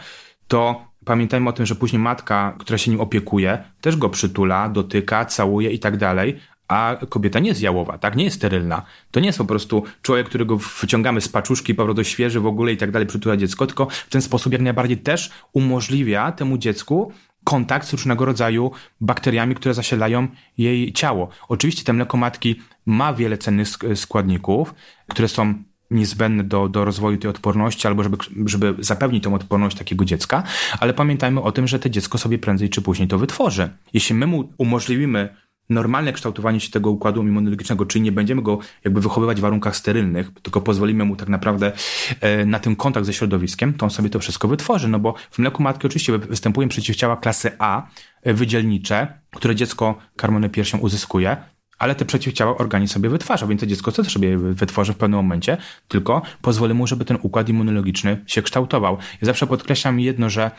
to pamiętajmy o tym, że później matka, która się nim opiekuje, też go przytula, dotyka, całuje i tak dalej, a kobieta nie jest jałowa, tak? Nie jest sterylna. To nie jest po prostu człowiek, którego wyciągamy z paczuszki, po prostu świeży w ogóle i tak dalej, przytula dziecko, tylko w ten sposób jak najbardziej też umożliwia temu dziecku kontakt z różnego rodzaju bakteriami, które zasilają jej ciało. Oczywiście te mleko matki ma wiele cennych składników, które są niezbędne do, do rozwoju tej odporności albo żeby, żeby zapewnić tą odporność takiego dziecka, ale pamiętajmy o tym, że to dziecko sobie prędzej czy później to wytworzy. Jeśli my mu umożliwimy normalne kształtowanie się tego układu immunologicznego, czyli nie będziemy go jakby wychowywać w warunkach sterylnych, tylko pozwolimy mu tak naprawdę e, na ten kontakt ze środowiskiem, to on sobie to wszystko wytworzy, no bo w mleku matki oczywiście występują przeciwciała klasy A, e, wydzielnicze, które dziecko karmione piersią uzyskuje, ale te przeciwciała organizm sobie wytwarza, więc to dziecko też sobie wytworzy w pewnym momencie, tylko pozwolimy mu, żeby ten układ immunologiczny się kształtował. Ja zawsze podkreślam jedno, że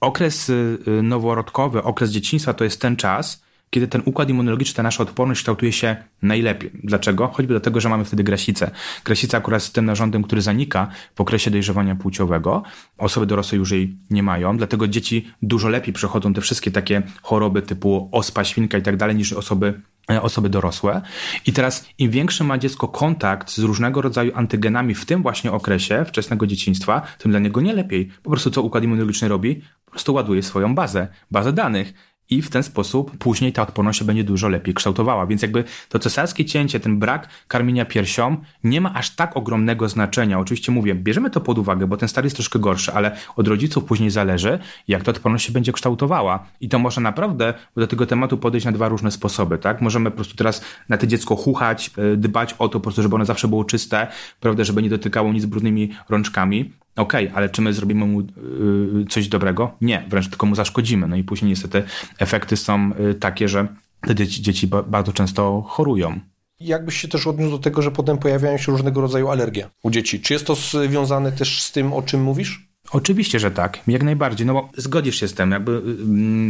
okres y, y, noworodkowy, okres dzieciństwa to jest ten czas, kiedy ten układ immunologiczny, ta nasza odporność kształtuje się najlepiej. Dlaczego? Choćby dlatego, że mamy wtedy grasicę. Grasica akurat jest tym narządem, który zanika w okresie dojrzewania płciowego. Osoby dorosłe już jej nie mają, dlatego dzieci dużo lepiej przechodzą te wszystkie takie choroby typu ospa, świnka i tak dalej niż osoby e, osoby dorosłe. I teraz im większy ma dziecko kontakt z różnego rodzaju antygenami w tym właśnie okresie wczesnego dzieciństwa, tym dla niego nie lepiej. Po prostu co układ immunologiczny robi? Po prostu ładuje swoją bazę, bazę danych i w ten sposób później ta odporność się będzie dużo lepiej kształtowała. Więc jakby to cesarskie cięcie, ten brak karmienia piersią nie ma aż tak ogromnego znaczenia. Oczywiście mówię, bierzemy to pod uwagę, bo ten stary jest troszkę gorszy, ale od rodziców później zależy, jak ta odporność się będzie kształtowała. I to można naprawdę do tego tematu podejść na dwa różne sposoby, tak? Możemy po prostu teraz na to dziecko chuchać, e, dbać o to po prostu, żeby ono zawsze było czyste, prawda, żeby nie dotykało nic brudnymi rączkami Okej, okay, ale czy my zrobimy mu y, coś dobrego? Nie, wręcz tylko mu zaszkodzimy. No i później niestety efekty są y, takie, że te dzieci, dzieci bardzo często chorują. Jakbyś się też odniósł do tego, że potem pojawiają się różnego rodzaju alergie u dzieci. Czy jest to związane też z tym, o czym mówisz? Oczywiście, że tak, jak najbardziej, no bo zgodzisz się z tym, jakby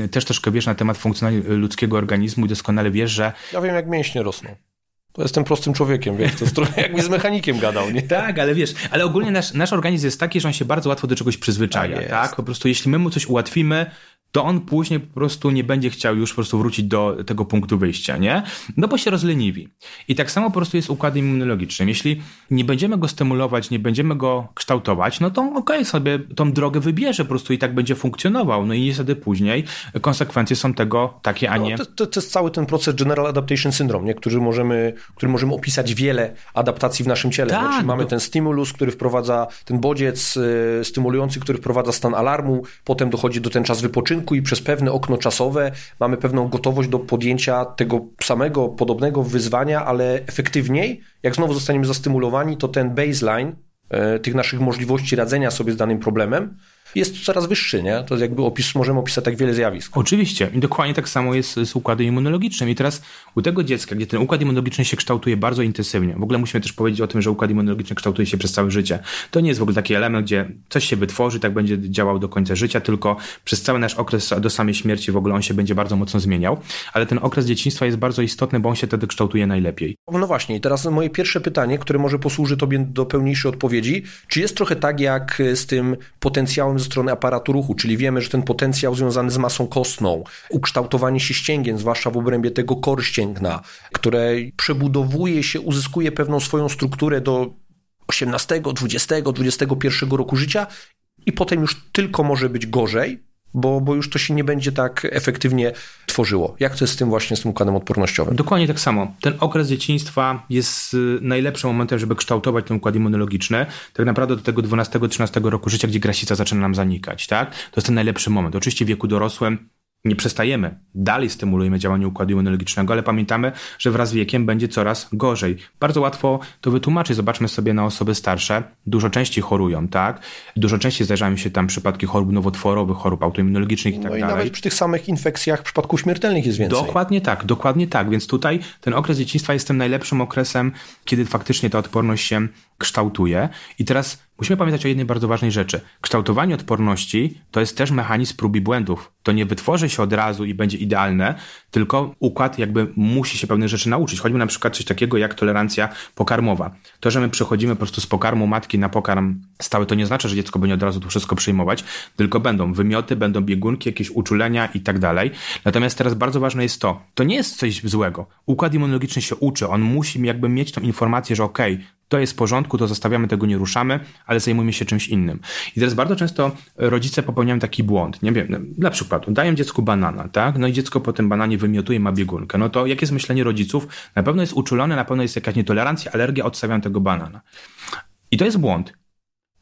yy, też troszkę wiesz na temat funkcjonowania ludzkiego organizmu i doskonale wiesz, że... Ja wiem, jak mięśnie rosną to jestem prostym człowiekiem, wiesz, to jest trochę jakby z mechanikiem gadał, nie? Tak, ale wiesz, ale ogólnie nasz, nasz organizm jest taki, że on się bardzo łatwo do czegoś przyzwyczaja, tak? tak? Po prostu jeśli my mu coś ułatwimy, to on później po prostu nie będzie chciał już po prostu wrócić do tego punktu wyjścia, nie? No bo się rozleniwi. I tak samo po prostu jest układem immunologicznym. Jeśli nie będziemy go stymulować, nie będziemy go kształtować, no to okej, okay, sobie tą drogę wybierze po prostu i tak będzie funkcjonował. No i niestety później konsekwencje są tego takie, a no, nie... No, to, to, to, jest cały ten proces General Adaptation Syndrome, nie? Który możemy, który możemy opisać wiele adaptacji w naszym ciele. Tak, Czyli mamy ten stimulus, który wprowadza ten bodziec y, stymulujący, który wprowadza stan alarmu, potem dochodzi do ten czas wypoczynku, odpoczynku i przez pewne okno czasowe mamy pewną gotowość do podjęcia tego samego, podobnego wyzwania, ale efektywniej. Jak znowu zostaniemy zastymulowani, to ten baseline e, tych naszych możliwości radzenia sobie z danym problemem jest coraz wyższy, nie? To jakby opis, możemy opisać tak wiele zjawisk. Oczywiście. I dokładnie tak samo jest z układem immunologicznym. I teraz u tego dziecka, gdzie ten układ immunologiczny się kształtuje bardzo intensywnie, w ogóle musimy też powiedzieć o tym, że układ immunologiczny kształtuje się przez całe życie. To nie jest w ogóle taki element, gdzie coś się wytworzy, tak będzie działał do końca życia, tylko przez cały nasz okres do samej śmierci w ogóle on się będzie bardzo mocno zmieniał. Ale ten okres dzieciństwa jest bardzo istotny, bo on się wtedy kształtuje najlepiej. No właśnie, i teraz moje pierwsze pytanie, które może posłuży Tobie do pełniejszej odpowiedzi. Czy jest trochę tak jak z tym potencjałem strony aparatu ruchu, czyli wiemy, że ten potencjał związany z masą kostną, ukształtowanie się ścięgien, zwłaszcza w obrębie tego kor ścięgna, które przebudowuje się, uzyskuje pewną swoją strukturę do 18, 20, 21 roku życia i potem już tylko może być gorzej, bo, bo już to się nie będzie tak efektywnie tworzyło. Jak to jest z tym właśnie z tym układem odpornościowym? Dokładnie tak samo. Ten okres dzieciństwa jest y, najlepszym momentem, żeby kształtować ten układ immunologiczny. Tak naprawdę do tego 12-13 roku życia, gdzie grasica zaczyna nam zanikać, tak? To jest ten najlepszy moment. Oczywiście w wieku dorosłym nie przestajemy, dalej stymulujemy działanie układu immunologicznego, ale pamiętamy, że wraz z wiekiem będzie coraz gorzej. Bardzo łatwo to wytłumaczyć. Zobaczmy sobie na osoby starsze. Dużo częściej chorują, tak? Dużo częściej zdarzają się tam przypadki chorób nowotworowych, chorób autoimmunologicznych i tak no i dalej. nawet przy tych samych infekcjach przypadków śmiertelnych jest więcej. Dokładnie tak, dokładnie tak. Więc tutaj ten okres dzieciństwa jest tym najlepszym okresem, kiedy faktycznie ta odporność się kształtuje. I teraz musimy pamiętać o jednej bardzo ważnej rzeczy. Kształtowanie odporności to jest też mechanizm prób i błędów. To nie wytworzy się od razu i będzie idealne, tylko układ jakby musi się pewne rzeczy nauczyć. Choćby na przykład coś takiego jak tolerancja pokarmowa. To, że my przechodzimy po prostu z pokarmu matki na pokarm stały, to nie znaczy, że dziecko będzie od razu to wszystko przyjmować, tylko będą wymioty, będą biegunki, jakieś uczulenia i tak dalej. Natomiast teraz bardzo ważne jest to, to nie jest coś złego. Układ immunologiczny się uczy, on musi jakby mieć tą informację, że okej, okay, to jest w porządku, to zostawiamy, tego nie ruszamy, ale zajmujemy się czymś innym. I teraz bardzo często rodzice popełniają taki błąd. Nie wiem, na przykład dają dziecku banana, tak? No i dziecko po tym bananie wymiotuje, ma biegunkę. No to jakie jest myślenie rodziców? Na pewno jest uczulone, na pewno jest jakaś nietolerancja, alergia, odstawiam tego banana. I to jest błąd.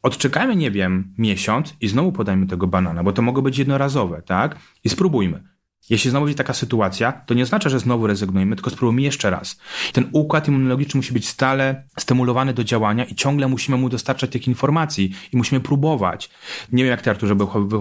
Odczekajmy, nie wiem, miesiąc i znowu podajmy tego banana, bo to mogło być jednorazowe, tak? I spróbujmy. Jeśli znowu będzie taka sytuacja, to nie oznacza, że znowu rezygnujemy, tylko spróbujmy jeszcze raz. Ten układ immunologiczny musi być stale stymulowany do działania i ciągle musimy mu dostarczać tych informacji i musimy próbować. Nie wiem jak ty, Arturze,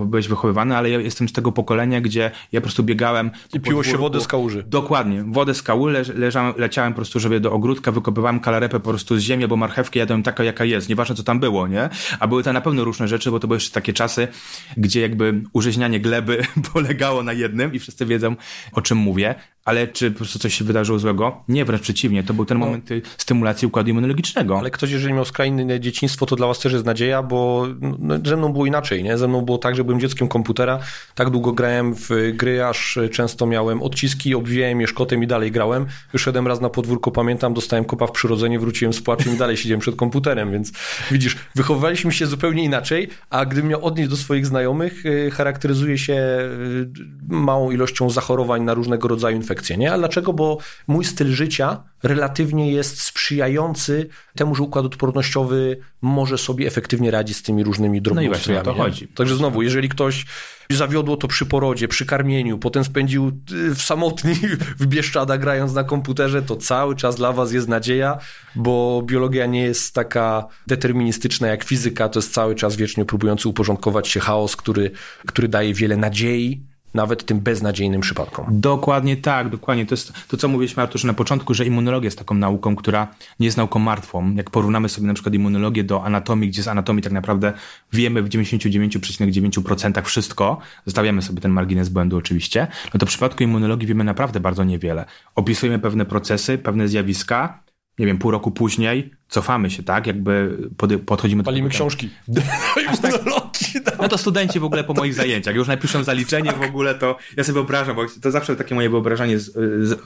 byłeś wychowywany, ale ja jestem z tego pokolenia, gdzie ja po prostu biegałem... I piło się wodę z kałuży. Dokładnie. Wodę z kałuży, leż, leżałem, leciałem po prostu, żeby do ogródka, wykopywałem kalarepę po prostu z ziemi, albo marchewkę jadłem taka, jaka jest, nieważne co tam było, nie? A były to na pewno różne rzeczy, bo to były jeszcze takie czasy, gdzie jakby urzeźnianie gleby polegało na jednym i wszyscy wiedzą, o czym mówię, ale czy po prostu coś się wydarzyło złego? Nie, wręcz przeciwnie. To był ten no. moment stymulacji układu immunologicznego. Ale ktoś, jeżeli miał skrajne dzieciństwo, to dla was też jest nadzieja, bo no, ze mną było inaczej, nie? Ze mną było tak, że byłem dzieckiem komputera, tak długo grałem w gry, aż często miałem odciski, obwijałem je szkotem i dalej grałem. Wyszedłem raz na podwórko, pamiętam, dostałem kopa w przyrodzenie, wróciłem z płaczem i dalej siedziałem przed komputerem, więc widzisz, wychowywaliśmy się zupełnie inaczej, a gdybym miał odnieść do swoich znajomych, y, charakteryzuje się y, małą ilością zachorowań na różnego rodzaju infekcje nie? A dlaczego? Bo mój styl życia relatywnie jest sprzyjający temu, że układ odpornościowy może sobie efektywnie radzić z tymi różnymi drobnostkami. No i to chodzi. Także znowu, jeżeli ktoś zawiodło to przy porodzie, przy karmieniu, potem spędził y, w samotni w Bieszczada grając na komputerze, to cały czas dla was jest nadzieja, bo biologia nie jest taka deterministyczna jak fizyka, to jest cały czas wiecznie próbujący uporządkować się chaos, który, który daje wiele nadziei, nawet tym beznadziejnym przypadkom. Dokładnie tak, dokładnie. To jest to, co mówiliśmy Arturze na początku, że immunologia jest taką nauką, która nie jest nauką martwą. Jak porównamy sobie na przykład immunologię do anatomii, gdzie z anatomii tak naprawdę wiemy w 99,9% wszystko, zostawiamy sobie ten margines błędu oczywiście, no to w przypadku immunologii wiemy naprawdę bardzo niewiele. Opisujemy pewne procesy, pewne zjawiska, nie wiem, pół roku później cofamy się, tak? Jakby pod, podchodzimy do Palimy książki. już tak, no to studenci w ogóle po moich zajęciach, już napiszą zaliczenie w ogóle, to ja sobie wyobrażam, bo to zawsze takie moje wyobrażenie,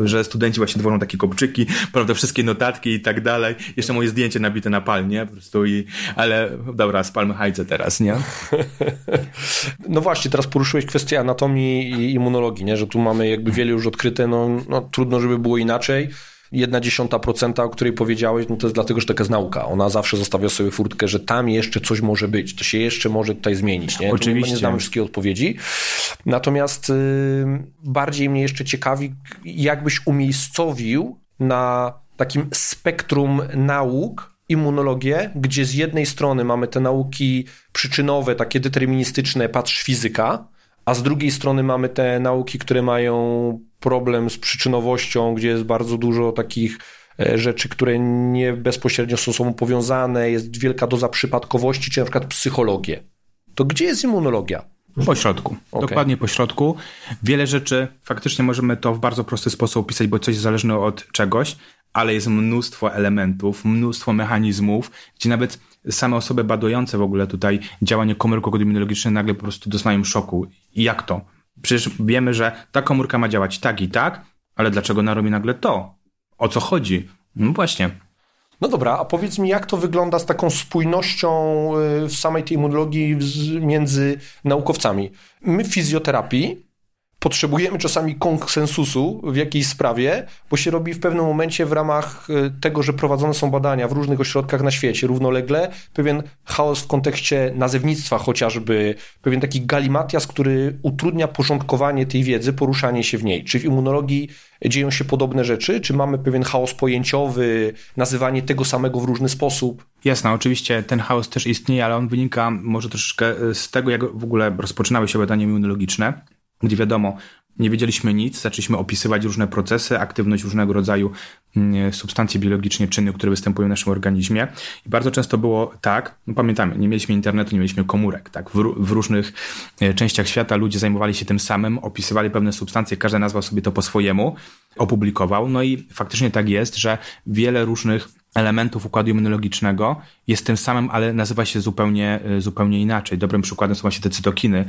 że studenci właśnie tworzą takie kopczyki, prawda, wszystkie notatki i tak dalej. Jeszcze moje zdjęcie nabite na palmie, po prostu i, ale dobra, z palmy hajce teraz, nie? No właśnie, teraz poruszyłeś kwestię anatomii i immunologii, nie? Że tu mamy jakby wiele już odkryte, no, no trudno, żeby było inaczej. Jedna dziesiąta procenta, o której powiedziałeś, no to jest dlatego, że taka jest nauka. Ona zawsze zostawia sobie furtkę, że tam jeszcze coś może być, to się jeszcze może tutaj zmienić. Nie? Oczywiście. Nie znamy wszystkie odpowiedzi. Natomiast y, bardziej mnie jeszcze ciekawi, jakbyś umiejscowił na takim spektrum nauk immunologię, gdzie z jednej strony mamy te nauki przyczynowe, takie deterministyczne, patrz fizyka, a z drugiej strony mamy te nauki, które mają problem z przyczynowością, gdzie jest bardzo dużo takich e, rzeczy, które nie bezpośrednio są ze sobą powiązane, jest wielka doza przypadkowości, czy na przykład psychologię. To gdzie jest immunologia? Po środku. Okay. Dokładnie po środku. Wiele rzeczy faktycznie możemy to w bardzo prosty sposób opisać, bo coś zależne od czegoś, ale jest mnóstwo elementów, mnóstwo mechanizmów, gdzie nawet same osoby badujące w ogóle tutaj działanie komórek immunologicznych nagle po prostu doznają szoku. I jak to? Przecież wiemy, że ta komórka ma działać tak i tak, ale dlaczego ona robi nagle to? O co chodzi? No właśnie. No dobra, a powiedz mi, jak to wygląda z taką spójnością y, w samej tej immunologii między naukowcami? My w fizjoterapii potrzebujemy czasami konsensusu w jakiejś sprawie, bo się robi w pewnym momencie w ramach e, tego, że prowadzone są badania w różnych ośrodkach na świecie równolegle, pewien chaos w kontekście nazewnictwa chociażby, pewien taki galimatias, który utrudnia porządkowanie tej wiedzy, poruszanie się w niej. Czy w immunologii dzieją się podobne rzeczy? Czy mamy pewien chaos pojęciowy, nazywanie tego samego w różny sposób? Jasne, oczywiście ten chaos też istnieje, ale on wynika może troszeczkę z tego, jak w ogóle rozpoczynały się badania immunologiczne gdzie wiadomo, nie wiedzieliśmy nic, zaczęliśmy opisywać różne procesy, aktywność różnego rodzaju mm, substancji biologicznie czynnych, które występują w naszym organizmie. I bardzo często było tak, no pamiętamy, nie mieliśmy internetu, nie mieliśmy komórek, tak? W, w, różnych e, częściach świata ludzie zajmowali się tym samym, opisywali pewne substancje, każdy nazwał sobie to po swojemu, opublikował. No i faktycznie tak jest, że wiele różnych elementów układu immunologicznego jest tym samym, ale nazywa się zupełnie, e, zupełnie inaczej. Dobrym przykładem są właśnie te cytokiny,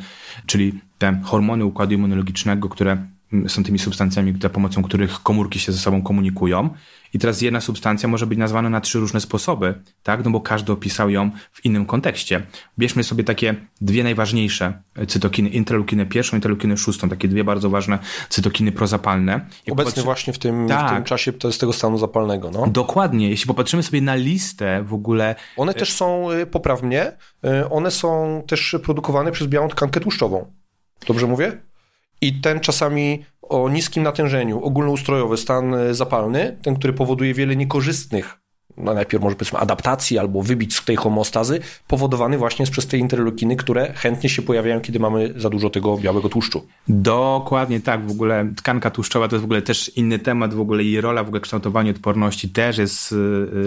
czyli te hormony układu immunologicznego, które są tymi substancjami, za pomocą których komórki się ze sobą komunikują. I teraz jedna substancja może być nazwana na trzy różne sposoby, tak? No bo każdy opisał ją w innym kontekście. Bierzmy sobie takie dwie najważniejsze cytokiny, interleukinę pierwszą, interleukinę szóstą, takie dwie bardzo ważne cytokiny prozapalne. Jak Obecnie popatrzy... właśnie w tym, tak. w tym czasie to jest tego stanu zapalnego, no. Dokładnie. Jeśli popatrzymy sobie na listę w ogóle... One też są, y, poprawnie, y, one są też produkowane przez białą tkankę tłuszczową. Dobrze mówię? I ten czasami o niskim natężeniu, ogólnoustrojowy stan e, zapalny, ten, który powoduje wiele niekorzystnych no najpierw może powiedzmy adaptacji albo wybić z tej homostazy, powodowany właśnie przez te interleukiny, które chętnie się pojawiają, kiedy mamy za dużo tego białego tłuszczu. Dokładnie tak, w ogóle tkanka tłuszczowa to jest w ogóle też inny temat, w ogóle jej rola w ogóle kształtowania odporności też jest, e,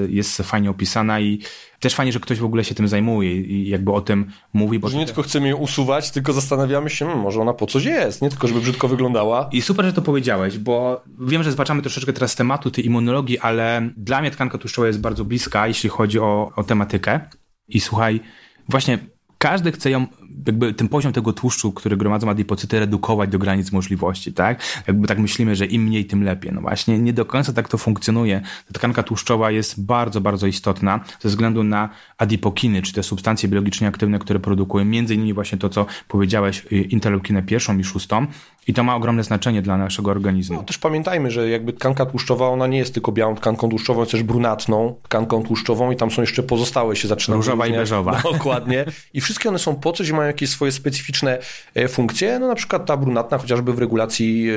jest fajnie opisana i też fajnie, że ktoś w ogóle się tym zajmuje i jakby o tym mówi. Bo że nie tylko chcemy ją usuwać, tylko zastanawiamy się, hmm, może ona po coś jest, nie tylko żeby brzydko wyglądała. I super, że to powiedziałeś, bo wiem, że zbaczamy troszeczkę teraz tematu tej immunologii, ale dla mnie tkanka tłuszczowa jest bardzo bliska, jeśli chodzi o, o tematykę. I słuchaj, właśnie każdy chce ją, jakby ten poziom tego tłuszczu, który gromadzą adipocyty, redukować do granic możliwości, tak? Jakby tak myślimy, że im mniej, tym lepiej. No właśnie, nie do końca tak to funkcjonuje. Ta tkanka tłuszczowa jest bardzo, bardzo istotna ze względu na adipokiny, czy te substancje biologicznie aktywne, które produkują, między innymi właśnie to, co powiedziałeś, y, interleukinę pierwszą i szóstą. I to ma ogromne znaczenie dla naszego organizmu. No, też pamiętajmy, że jakby tkanka tłuszczowa, ona nie jest tylko białą tkanką tłuszczową, jest też brunatną tkanką tłuszczową i tam są jeszcze pozostałe się zaczynają. Różowa i beżowa. Dokładnie. I wszystkie one są po coś, mają jakieś swoje specyficzne e, funkcje, no na przykład ta brunatna chociażby w regulacji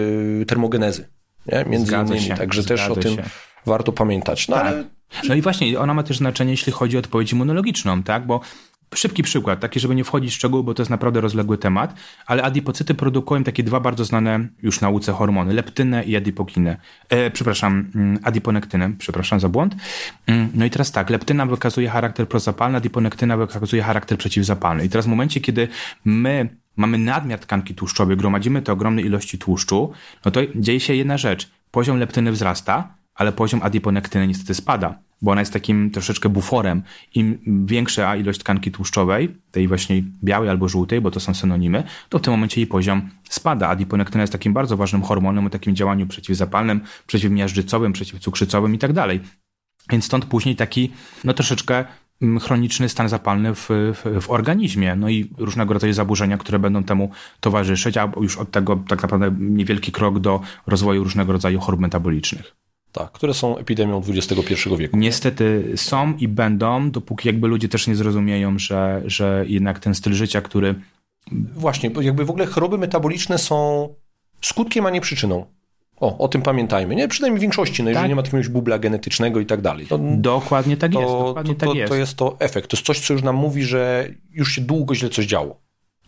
e, termogenezy, nie? między Zgadza innymi, się. także też o tym warto pamiętać. No, tak. ale... no i właśnie, ona ma też znaczenie, jeśli chodzi o odpowiedź immunologiczną, tak, bo Szybki przykład, taki, żeby nie wchodzić w szczegóły, bo to jest naprawdę rozległy temat, ale adipocyty produkują takie dwa bardzo znane już nauce hormony, leptynę i adipokinę. E, przepraszam, mm, adiponektynę, przepraszam za błąd. Mm, no i teraz tak, leptyna wykazuje charakter prozapalny, adiponektyna wykazuje charakter przeciwzapalny. I teraz w momencie, kiedy my mamy nadmiar tkanki tłuszczowej, gromadzimy te ogromne ilości tłuszczu, no to dzieje się jedna rzecz. Poziom leptyny wzrasta, ale poziom adiponektyny niestety spada bo ona jest takim troszeczkę buforem. Im większa ilość tkanki tłuszczowej, tej właśnie białej albo żółtej, bo to są synonimy, to w tym momencie jej poziom spada. Adiponektyna jest takim bardzo ważnym hormonem o takim działaniu przeciwzapalnym, przeciwmiażdżycowym, przeciwcukrzycowym i tak dalej. Więc stąd później taki, no troszeczkę mm, chroniczny stan zapalny w, w, w, organizmie, no i różnego rodzaju zaburzenia, które będą temu towarzyszyć, a już od tego tak naprawdę niewielki krok do rozwoju różnego rodzaju chorób metabolicznych. Tak, które są epidemią XXI wieku. Niestety są i będą, dopóki jakby ludzie też nie zrozumieją, że, że jednak ten styl życia, który... Właśnie, bo jakby w ogóle choroby metaboliczne są skutkiem, a nie przyczyną. O, o tym pamiętajmy, nie? Przynajmniej w większości, no jeżeli tak. nie ma jakiegoś bubla genetycznego i tak dalej. To, dokładnie tak to, jest. Dokładnie to, tak jest. to jest to efekt. To jest coś, co już nam mówi, że już się długo źle coś działo.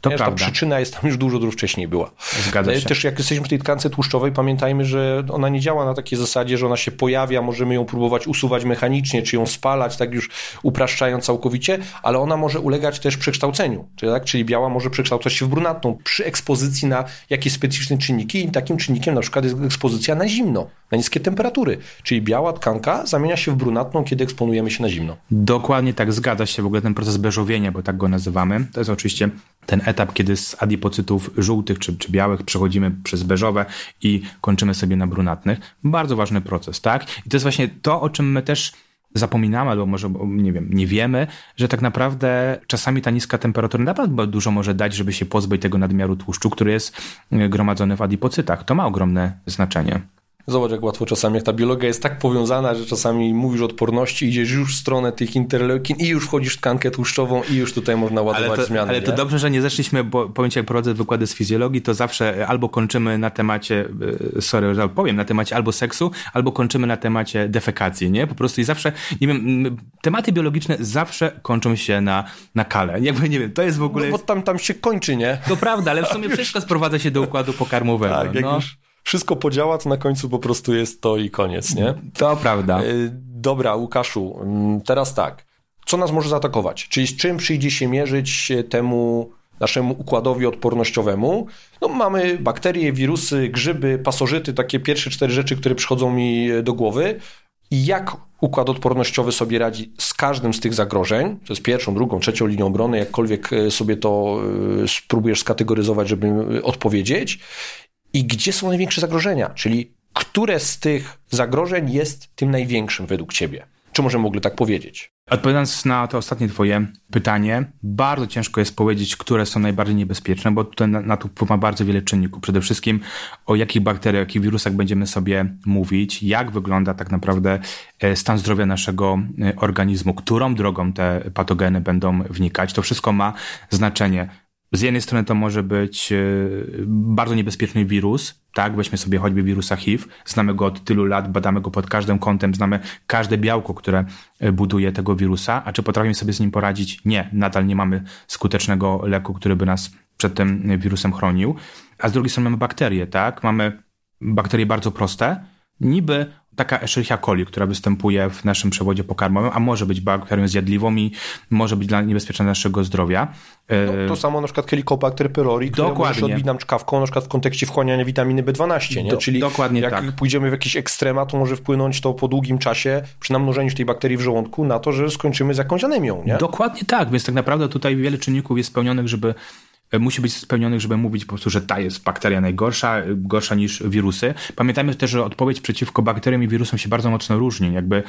To prawda. Ta przyczyna jest tam już dużo, dużo wcześniej była. Zgadza się. Też jak jesteśmy w tej tkance tłuszczowej, pamiętajmy, że ona nie działa na takiej zasadzie, że ona się pojawia, możemy ją próbować usuwać mechanicznie, czy ją spalać, tak już upraszczając całkowicie, ale ona może ulegać też przekształceniu. Czyli, tak? Czyli biała może przekształcać się w brunatną przy ekspozycji na jakieś specyficzne czynniki i takim czynnikiem na przykład jest ekspozycja na zimno, na niskie temperatury. Czyli biała tkanka zamienia się w brunatną, kiedy eksponujemy się na zimno. Dokładnie tak, zgadza się w ogóle ten proces beżowienia, bo tak go nazywamy. To jest oczywiście ten etap, kiedy z adipocytów żółtych czy, czy białych przechodzimy przez beżowe i kończymy sobie na brunatnych. Bardzo ważny proces, tak? I to jest właśnie to, o czym my też zapominamy, albo może, nie wiem, nie wiemy, że tak naprawdę czasami ta niska temperatura naprawdę dużo może dać, żeby się pozbyć tego nadmiaru tłuszczu, który jest gromadzony w adipocytach. To ma ogromne znaczenie. Zobacz, jak łatwo czasami, jak ta biologia jest tak powiązana, że czasami mówisz o odporności, idziesz już w stronę tych interleukin i już wchodzisz w tkankę tłuszczową i już tutaj można ładować ale to, zmiany. Ale nie? to dobrze, że nie zeszliśmy, bo powiem ci, jak prowadzę wykłady z fizjologii, to zawsze albo kończymy na temacie, e, sorry, że powiem, na temacie albo seksu, albo kończymy na temacie defekacji, nie? Po prostu i zawsze, nie wiem, tematy biologiczne wszystkie kończą się na, na kale. Jakby, nie wiem, to jest w ogóle... No bo tam, tam się kończy, nie? To prawda, ale w sumie wszystko sprowadza się do układu pokarmowego. Tak, jak no. już wszystko podziała, to na końcu po prostu jest to i koniec, nie? To prawda. E, dobra, Łukaszu, mm, teraz tak. Co nas może zaatakować? Czyli z czym przyjdzie się mierzyć temu naszemu układowi odpornościowemu? No, mamy bakterie, wirusy, grzyby, pasożyty, takie pierwsze cztery rzeczy, które przychodzą mi do głowy. Jak układ odpornościowy sobie radzi z każdym z tych zagrożeń, to jest pierwszą, drugą, trzecią linią obrony, jakkolwiek e, sobie to spróbujesz skategoryzować, żeby odpowiedzieć i gdzie są największe zagrożenia, czyli które z tych zagrożeń jest tym największym według Ciebie? Czy możemy w ogóle tak powiedzieć? Odpowiadając na to ostatnie Twoje pytanie, bardzo ciężko jest powiedzieć, które są najbardziej niebezpieczne, bo tutaj na, na to wpływa bardzo wiele czynników. Przede wszystkim o jakich bakteriach, jakich wirusach będziemy sobie mówić, jak wygląda tak naprawdę e, stan zdrowia naszego e, organizmu, którą drogą te patogeny będą wnikać. To wszystko ma znaczenie z jednej strony to może być e, bardzo niebezpieczny wirus, tak? Weźmy sobie choćby wirusa HIV, znamy go od tylu lat, badamy go pod każdym kątem, znamy każde białko, które e, buduje tego wirusa, a czy potrafimy sobie z nim poradzić? Nie, nadal nie mamy skutecznego leku, który by nas przed tym wirusem chronił. A z drugiej strony mamy bakterie, tak? Mamy bakterie bardzo proste, niby taka Escherichia coli, która występuje w naszym przewodzie pokarmowym, a może być bakterią zjadliwą i może być dla niebezpieczna dla naszego zdrowia. No, to samo na przykład Helicobacter pylori, które odbić nam czkawką na przykład w kontekście wchłaniania witaminy B12, nie? Do, Czyli dokładnie jak tak. pójdziemy w jakieś ekstrema, to może wpłynąć to po długim czasie przy namnożeniu tej bakterii w żołądku na to, że skończymy z jakąś anemią, nie? Dokładnie tak, więc tak naprawdę tutaj wiele czynników jest spełnionych, żeby E, musi być spełnionych, żeby mówić po prostu, że ta jest bakteria najgorsza, e, gorsza niż wirusy. Pamiętajmy też, że odpowiedź przeciwko bakteriom i wirusom się bardzo mocno różni. Jakby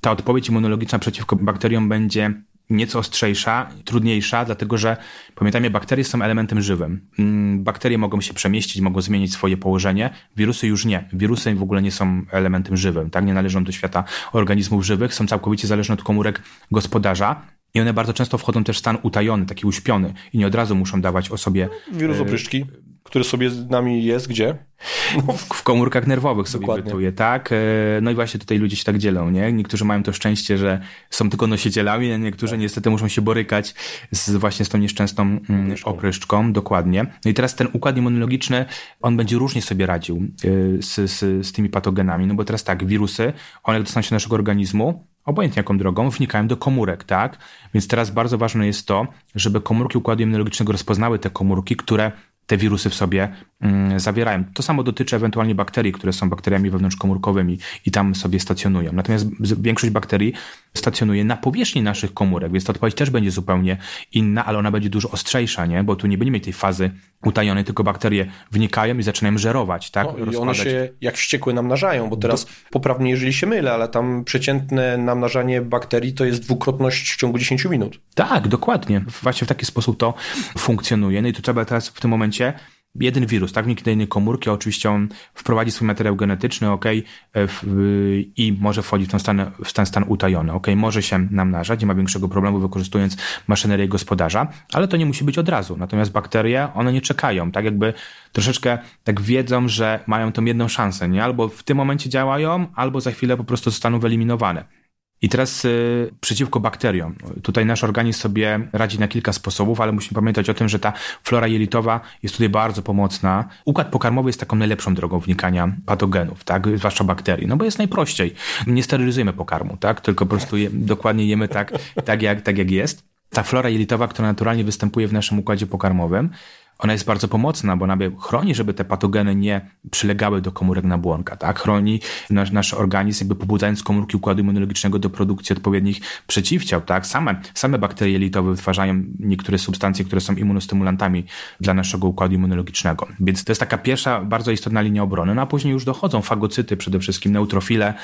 ta odpowiedź immunologiczna przeciwko bakteriom będzie nieco ostrzejsza, trudniejsza, dlatego że pamiętajmy, bakterie są elementem żywym. Mm, bakterie mogą się przemieścić, mogą zmienić swoje położenie, wirusy już nie. Wirusy w ogóle nie są elementem żywym, tak? Nie należą do świata organizmów żywych, są całkowicie zależne od komórek gospodarza. I one bardzo często wchodzą też w stan utajony, taki uśpiony i nie od razu muszą dawać o sobie... Wirus opryszczki, który sobie z nami jest gdzie? No, w, w komórkach nerwowych sobie Dokładnie. bytuje, tak? E, no i właśnie tutaj ludzie się tak dzielą, nie? Niektórzy mają to szczęście, że są tylko nosicielami, a niektórzy tak. niestety muszą się borykać z, właśnie z tą nieszczęsną mm, opryszczką, dokładnie. No i teraz ten układ immunologiczny, on będzie różnie sobie radził e, z, z, z tymi patogenami, no bo teraz tak, wirusy, one dostaną się do naszego organizmu, obojętnie jaką drogą, wnikają do komórek, tak? Więc teraz bardzo ważne jest to, żeby komórki układu immunologicznego rozpoznały te komórki, które te wirusy w sobie mm, zawierają. To samo dotyczy ewentualnie bakterii, które są bakteriami wewnątrzkomórkowymi i tam sobie stacjonują. Natomiast większość bakterii stacjonuje na powierzchni naszych komórek, więc ta odpowiedź też będzie zupełnie inna, ale ona będzie dużo ostrzejsza, nie? Bo tu nie będziemy mieć tej fazy utajonej, tylko bakterie wnikają i zaczynają żerować, tak? No, I one się jak wściekłe namnażają, bo teraz Do... poprawnie, jeżeli się mylę, ale tam przeciętne namnażanie bakterii to jest dwukrotność w ciągu 10 minut. Tak, dokładnie. Właśnie w taki sposób to funkcjonuje. No i tu trzeba teraz w tym momencie jeden wirus, tak, wniknie do innej komórki, oczywiście on wprowadzi swój materiał genetyczny, ok, i może wchodzić w ten stan, w ten stan utajony, ok, może się namnażać, nie ma większego problemu wykorzystując maszynerię gospodarza, ale to nie musi być od razu. Natomiast bakterie, one nie czekają, tak jakby troszeczkę tak wiedzą, że mają tą jedną szansę, nie? Albo w tym momencie działają, albo za chwilę po prostu zostaną wyeliminowane. I teraz y, przeciwko bakteriom. Tutaj nasz organizm sobie radzi na kilka sposobów, ale musimy pamiętać o tym, że ta flora jelitowa jest tutaj bardzo pomocna. Układ pokarmowy jest taką najlepszą drogą wnikania patogenów, tak? Zwłaszcza bakterii, no bo jest najprościej. Nie sterylizujemy pokarmu, tak? Tylko po prostu je, dokładnie jemy tak, tak, jak, tak jak jest. Ta flora jelitowa, która naturalnie występuje w naszym układzie pokarmowym, ona jest bardzo pomocna, bo ona chroni, żeby te patogeny nie przylegały do komórek nabłonka, tak? Chroni nasz, nasz organizm, jakby pobudzając komórki układu immunologicznego do produkcji odpowiednich przeciwciał, tak? Same, same bakterie jelitowe wytwarzają niektóre substancje, które są immunostymulantami dla naszego układu immunologicznego. Więc to jest taka pierwsza bardzo istotna linia obrony, no a później już dochodzą fagocyty, przede wszystkim neutrofile,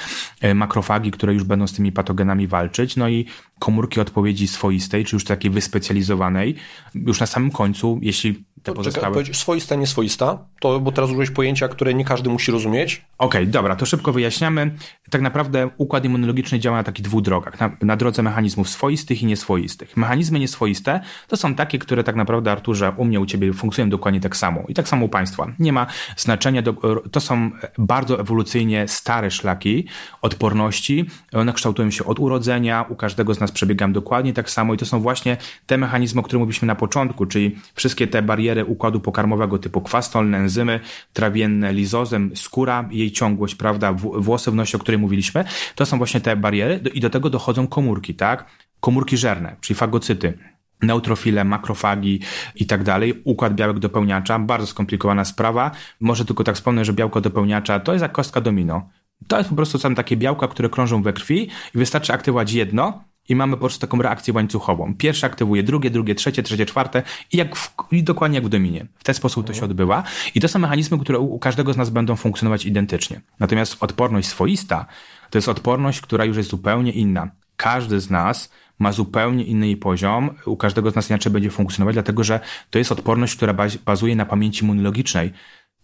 e, makrofagi, które już będą z tymi patogenami walczyć, no i komórki odpowiedzi swoistej, czy już takiej wyspecjalizowanej, już na samym końcu, jeśli te to, pozostałe... Czekaj, swoista, nieswoista, to, bo teraz użyłeś pojęcia, które nie każdy musi rozumieć. Okej, okay, dobra, to szybko wyjaśniamy. Tak naprawdę układ immunologiczny działa na takich dwóch drogach. Na, na drodze mechanizmów swoistych i nieswoistych. Mechanizmy nieswoiste to są takie, które tak naprawdę, Arturze, u mnie, u ciebie funkcjonują dokładnie tak samo. I tak samo u państwa. Nie ma znaczenia, do, to są bardzo ewolucyjnie stare szlaki odporności. One kształtują się od urodzenia, u każdego z nas przebiegam dokładnie tak samo i to są właśnie te mechanizmy, o których mówiliśmy na początku, czyli wszystkie te bariery układu pokarmowego typu kwastolne, enzymy trawienne, lizozem, skóra, jej ciągłość, prawda, włosy w nosie, o której mówiliśmy, to są właśnie te bariery i do tego dochodzą komórki, tak? Komórki żerne, czyli fagocyty neutrofile, makrofagi i tak dalej, układ białek dopełniacza, bardzo skomplikowana sprawa. Może tylko tak wspomnę, że białko dopełniacza to jest jak kostka domino. To jest po prostu są takie białka, które krążą we krwi i wystarczy aktywować jedno i mamy po prostu taką reakcję łańcuchową. Pierwsze aktywuje drugie, drugie, trzecie, trzecie, czwarte i, jak w, i dokładnie jak w dominie. W ten sposób to się odbywa i to są mechanizmy, które u, u każdego z nas będą funkcjonować identycznie. Natomiast odporność swoista to jest odporność, która już jest zupełnie inna. Każdy z nas ma zupełnie inny poziom, u każdego z nas inaczej będzie funkcjonować, dlatego że to jest odporność, która bazuje na pamięci immunologicznej.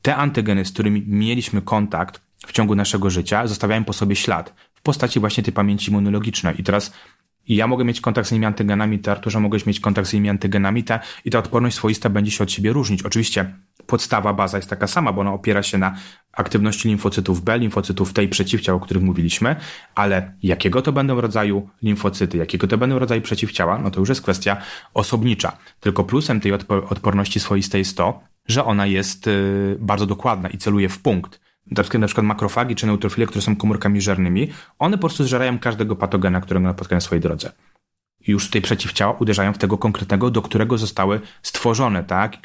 Te antygeny, z którymi mieliśmy kontakt w ciągu naszego życia, zostawiają po sobie ślad w postaci właśnie tej pamięci immunologicznej. I teraz i ja mogę mieć kontakt z innymi antygenami, ty Arturze mogłeś mieć kontakt z innymi antygenami ta, i ta odporność swoista będzie się od siebie różnić. Oczywiście podstawa, baza jest taka sama, bo ona opiera się na aktywności limfocytów B, limfocytów T i przeciwciał, o których mówiliśmy, ale jakiego to będą rodzaju limfocyty, jakiego to będą rodzaju przeciwciała, no to już jest kwestia osobnicza. Tylko plusem tej odporności swoistej jest to, że ona jest y, bardzo dokładna i celuje w punkt na przykład makrofagi czy neutrofile, które są komórkami żernymi, one po prostu zżerają każdego patogena, którego napotkają na swojej drodze. Już tutaj przeciwciała uderzają w tego konkretnego, do którego zostały stworzone, tak?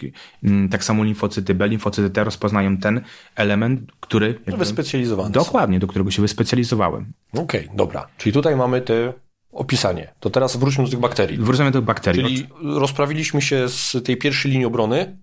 Mm, tak samo limfocyty B, limfocyty T rozpoznają ten element, który... Jakby, wyspecjalizowany. Dokładnie, do którego się wyspecjalizowałem. Okej, okay, dobra. Czyli tutaj mamy te opisanie. To teraz wróćmy do tych bakterii. Wrócimy do bakterii. Czyli rozprawiliśmy się z tej pierwszej linii obrony,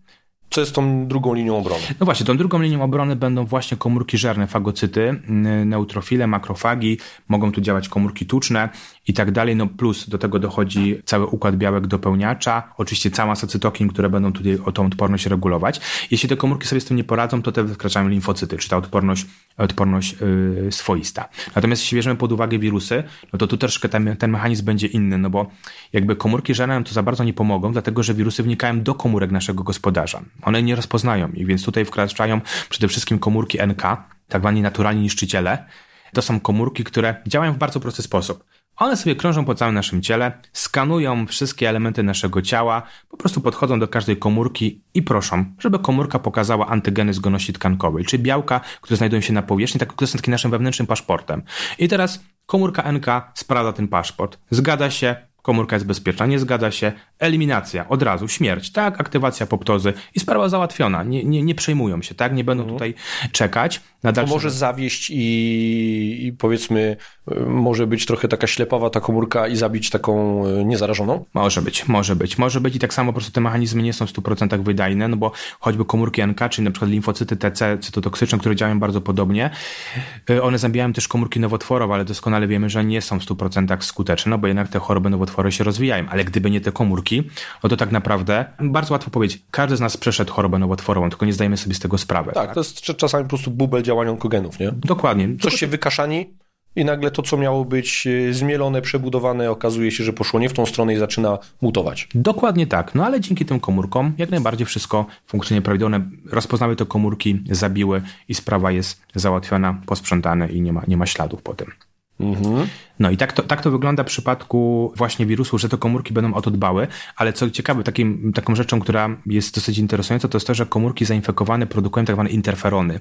co jest tą drugą linią obrony? No właśnie, tą drugą linią obrony będą właśnie komórki żerne, fagocyty, neutrofile, makrofagi, mogą tu działać komórki tuczne i tak dalej, no plus do tego dochodzi cały układ białek dopełniacza, oczywiście cała cytokin, które będą tutaj o tą odporność regulować. Jeśli te komórki sobie z tym nie poradzą, to te wykraczają limfocyty, czy ta odporność, odporność yy, swoista. Natomiast jeśli bierzemy pod uwagę wirusy, no to tu troszkę ten, ten mechanizm będzie inny, no bo jakby komórki żerne nam to za bardzo nie pomogą, dlatego że wirusy wnikają do komórek naszego gospodarza. One nie rozpoznają ich, więc tutaj wkraczają przede wszystkim komórki NK, tak zwani naturalni niszczyciele. To są komórki, które działają w bardzo prosty sposób. One sobie krążą po całym naszym ciele, skanują wszystkie elementy naszego ciała, po prostu podchodzą do każdej komórki i proszą, żeby komórka pokazała antygeny zgoności tkankowej, czyli białka, które znajdują się na powierzchni, tak, które są takim naszym wewnętrznym paszportem. I teraz komórka NK sprawdza ten paszport. Zgadza się, komórka jest bezpieczna, nie zgadza się, eliminacja, od razu, śmierć, tak, aktywacja poptozy i sprawa załatwiona, nie, nie, nie przejmują się, tak, nie będą mhm. tutaj czekać. Na. To może zawieść i, i powiedzmy, może być trochę taka ślepawa ta komórka i zabić taką e, niezarażoną? Może być, może być, może być i tak samo po prostu te mechanizmy nie są w 100% wydajne, no bo choćby komórki NK, czyli na przykład limfocyty TC, cytotoksyczne, które działają bardzo podobnie, e, one zabijają też komórki nowotworowe, ale doskonale wiemy, że nie są w 100% skuteczne, no bo jednak te choroby nowotworowe nowotwory się rozwijają. Ale gdyby nie te komórki, no to tak naprawdę bardzo łatwo powiedzieć, każdy z nas przeszedł chorobę nowotworową, tylko nie zdajemy sobie z tego sprawy. Tak, tak? to jest czasami po prostu bubel działania onkogenów, nie? Dokładnie. Coś się wykaszani, i nagle to, co miało być e, zmielone, przebudowane, okazuje się, że poszło nie w tą stronę i zaczyna mutować. Dokładnie tak. No ale dzięki tym komórkom jak najbardziej wszystko funkcjonuje prawidłowo. Rozpoznały te komórki, zabiły i sprawa jest załatwiona, posprzątane i nie ma, nie ma śladów po tym. Mhm. No i tak to, tak to wygląda w przypadku właśnie wirusu, że te komórki będą o to dbały, ale co ciekawe, takim, taką rzeczą, która jest dosyć interesująca, to jest to, że komórki zainfekowane produkują tak zwane interferony.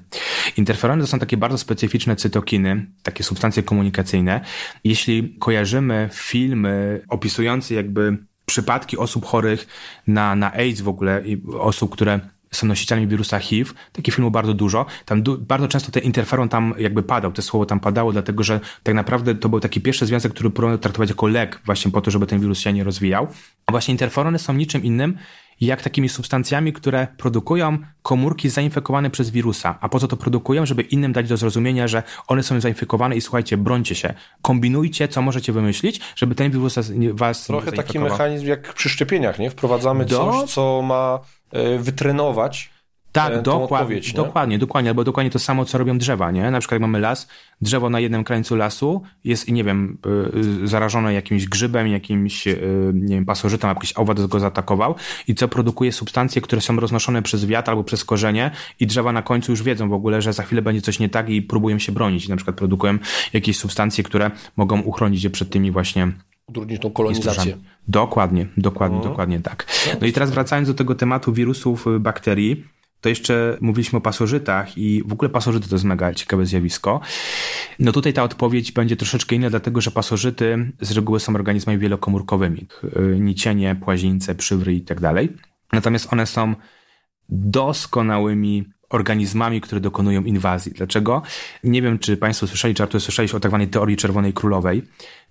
Interferony to są takie bardzo specyficzne cytokiny, takie substancje komunikacyjne. Jeśli kojarzymy filmy opisujące jakby przypadki osób chorych na, na AIDS w ogóle i osób, które są nosicielami wirusa HIV, takich filmów bardzo dużo. Tam du bardzo często ten interferon tam jakby padał, to słowo tam padało, dlatego że tak naprawdę to był taki pierwszy związek, który próbował traktować jako lek właśnie po to, żeby ten wirus się nie rozwijał. A właśnie interferony są niczym innym, jak takimi substancjami, które produkują komórki zainfekowane przez wirusa. A po co to produkują? Żeby innym dać do zrozumienia, że one są zainfekowane i słuchajcie, brońcie się. Kombinujcie, co możecie wymyślić, żeby ten wirus was Trochę taki mechanizm jak przy szczepieniach, nie? Wprowadzamy do... coś, co ma wytrenować tak, dokładnie, dokładnie, dokładnie, albo dokładnie to samo, co robią drzewa, nie? Na przykład jak mamy las, drzewo na jednym krańcu lasu jest, nie wiem, e, zarażone jakimś grzybem, jakimś, e, nie wiem, pasożytem, jakiś owad go zaatakował i co produkuje substancje, które są roznoszone przez wiatr albo przez korzenie i drzewa na końcu już wiedzą w ogóle, że za chwilę będzie coś nie tak i próbują się bronić. Na przykład produkują jakieś substancje, które mogą uchronić je przed tymi właśnie utrudnić tą kolonizację. Dokładnie, dokładnie, no. dokładnie tak. No i teraz wracając do tego tematu wirusów, y, bakterii, to jeszcze mówiliśmy o pasożytach i w ogóle pasożyty to jest mega ciekawe zjawisko. No tutaj ta odpowiedź będzie troszeczkę inna, dlatego że pasożyty z reguły są organizmami wielokomórkowymi. Y, nicienie, płazińce, przywry i tak dalej. Natomiast one są doskonałymi organizmami, które dokonują inwazji. Dlaczego? Nie wiem, czy Państwo słyszeli, czy Artur słyszeliście o tak zwanej teorii czerwonej królowej.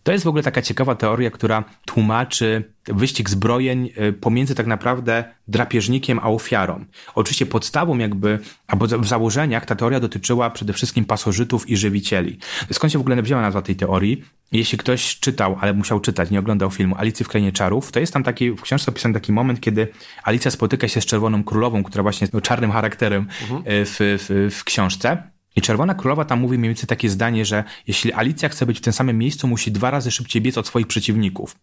To jest w ogóle taka ciekawa teoria, która tłumaczy wyścig zbrojeń y, pomiędzy tak naprawdę drapieżnikiem a ofiarą. Oczywiście podstawą jakby, albo w założeniach ta teoria dotyczyła przede wszystkim pasożytów i żywicieli. Skąd się w ogóle wzięła nazwa tej teorii? Jeśli ktoś czytał, ale musiał czytać, nie oglądał filmu Alicji w Krainie Czarów, to jest tam taki, w książce opisany taki moment, kiedy Alicja spotyka się z Czerwoną Królową, która właśnie jest no, czarnym charakterem mhm. w, w, w książce. I Czerwona Królowa tam mówi mniej więcej takie zdanie, że jeśli Alicja chce być w tym samym miejscu, musi dwa razy szybciej biec od swoich przeciwników.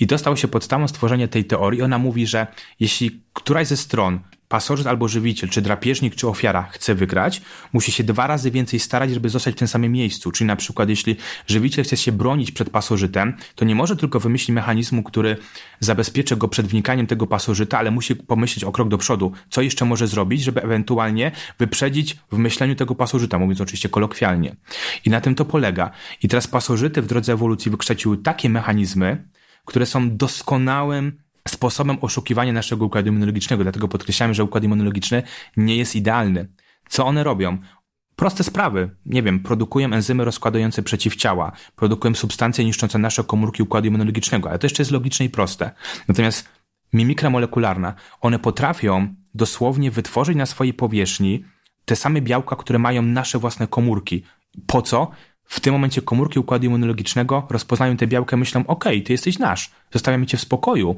I to stało się podstawą stworzenia tej teorii. Ona mówi, że jeśli któraś ze stron pasożyt albo żywiciel, czy drapieżnik, czy ofiara chce wygrać, musi się dwa razy więcej starać, żeby zostać w tym samym miejscu. Czyli na przykład, jeśli żywiciel chce się bronić przed pasożytem, to nie może tylko wymyślić mechanizmu, który zabezpieczy go przed wnikaniem tego pasożyta, ale musi pomyśleć o krok do przodu, co jeszcze może zrobić, żeby ewentualnie wyprzedzić w myśleniu tego pasożyta, mówiąc oczywiście kolokwialnie. I na tym to polega. I teraz pasożyty w drodze ewolucji wykształciły takie mechanizmy, które są doskonałym sposobem oszukiwania naszego układu immunologicznego. Dlatego podkreślamy, że układ immunologiczny nie jest idealny. Co one robią? Proste sprawy. Nie wiem, produkują enzymy rozkładające przeciwciała, produkują substancje niszczące nasze komórki układu immunologicznego, ale to jeszcze jest logiczne i proste. Natomiast mimikra molekularna, one potrafią dosłownie wytworzyć na swojej powierzchni te same białka, które mają nasze własne komórki. Po co? W tym momencie komórki układu immunologicznego rozpoznają te białka, myślą, ok, ty jesteś nasz, zostawiamy cię w spokoju.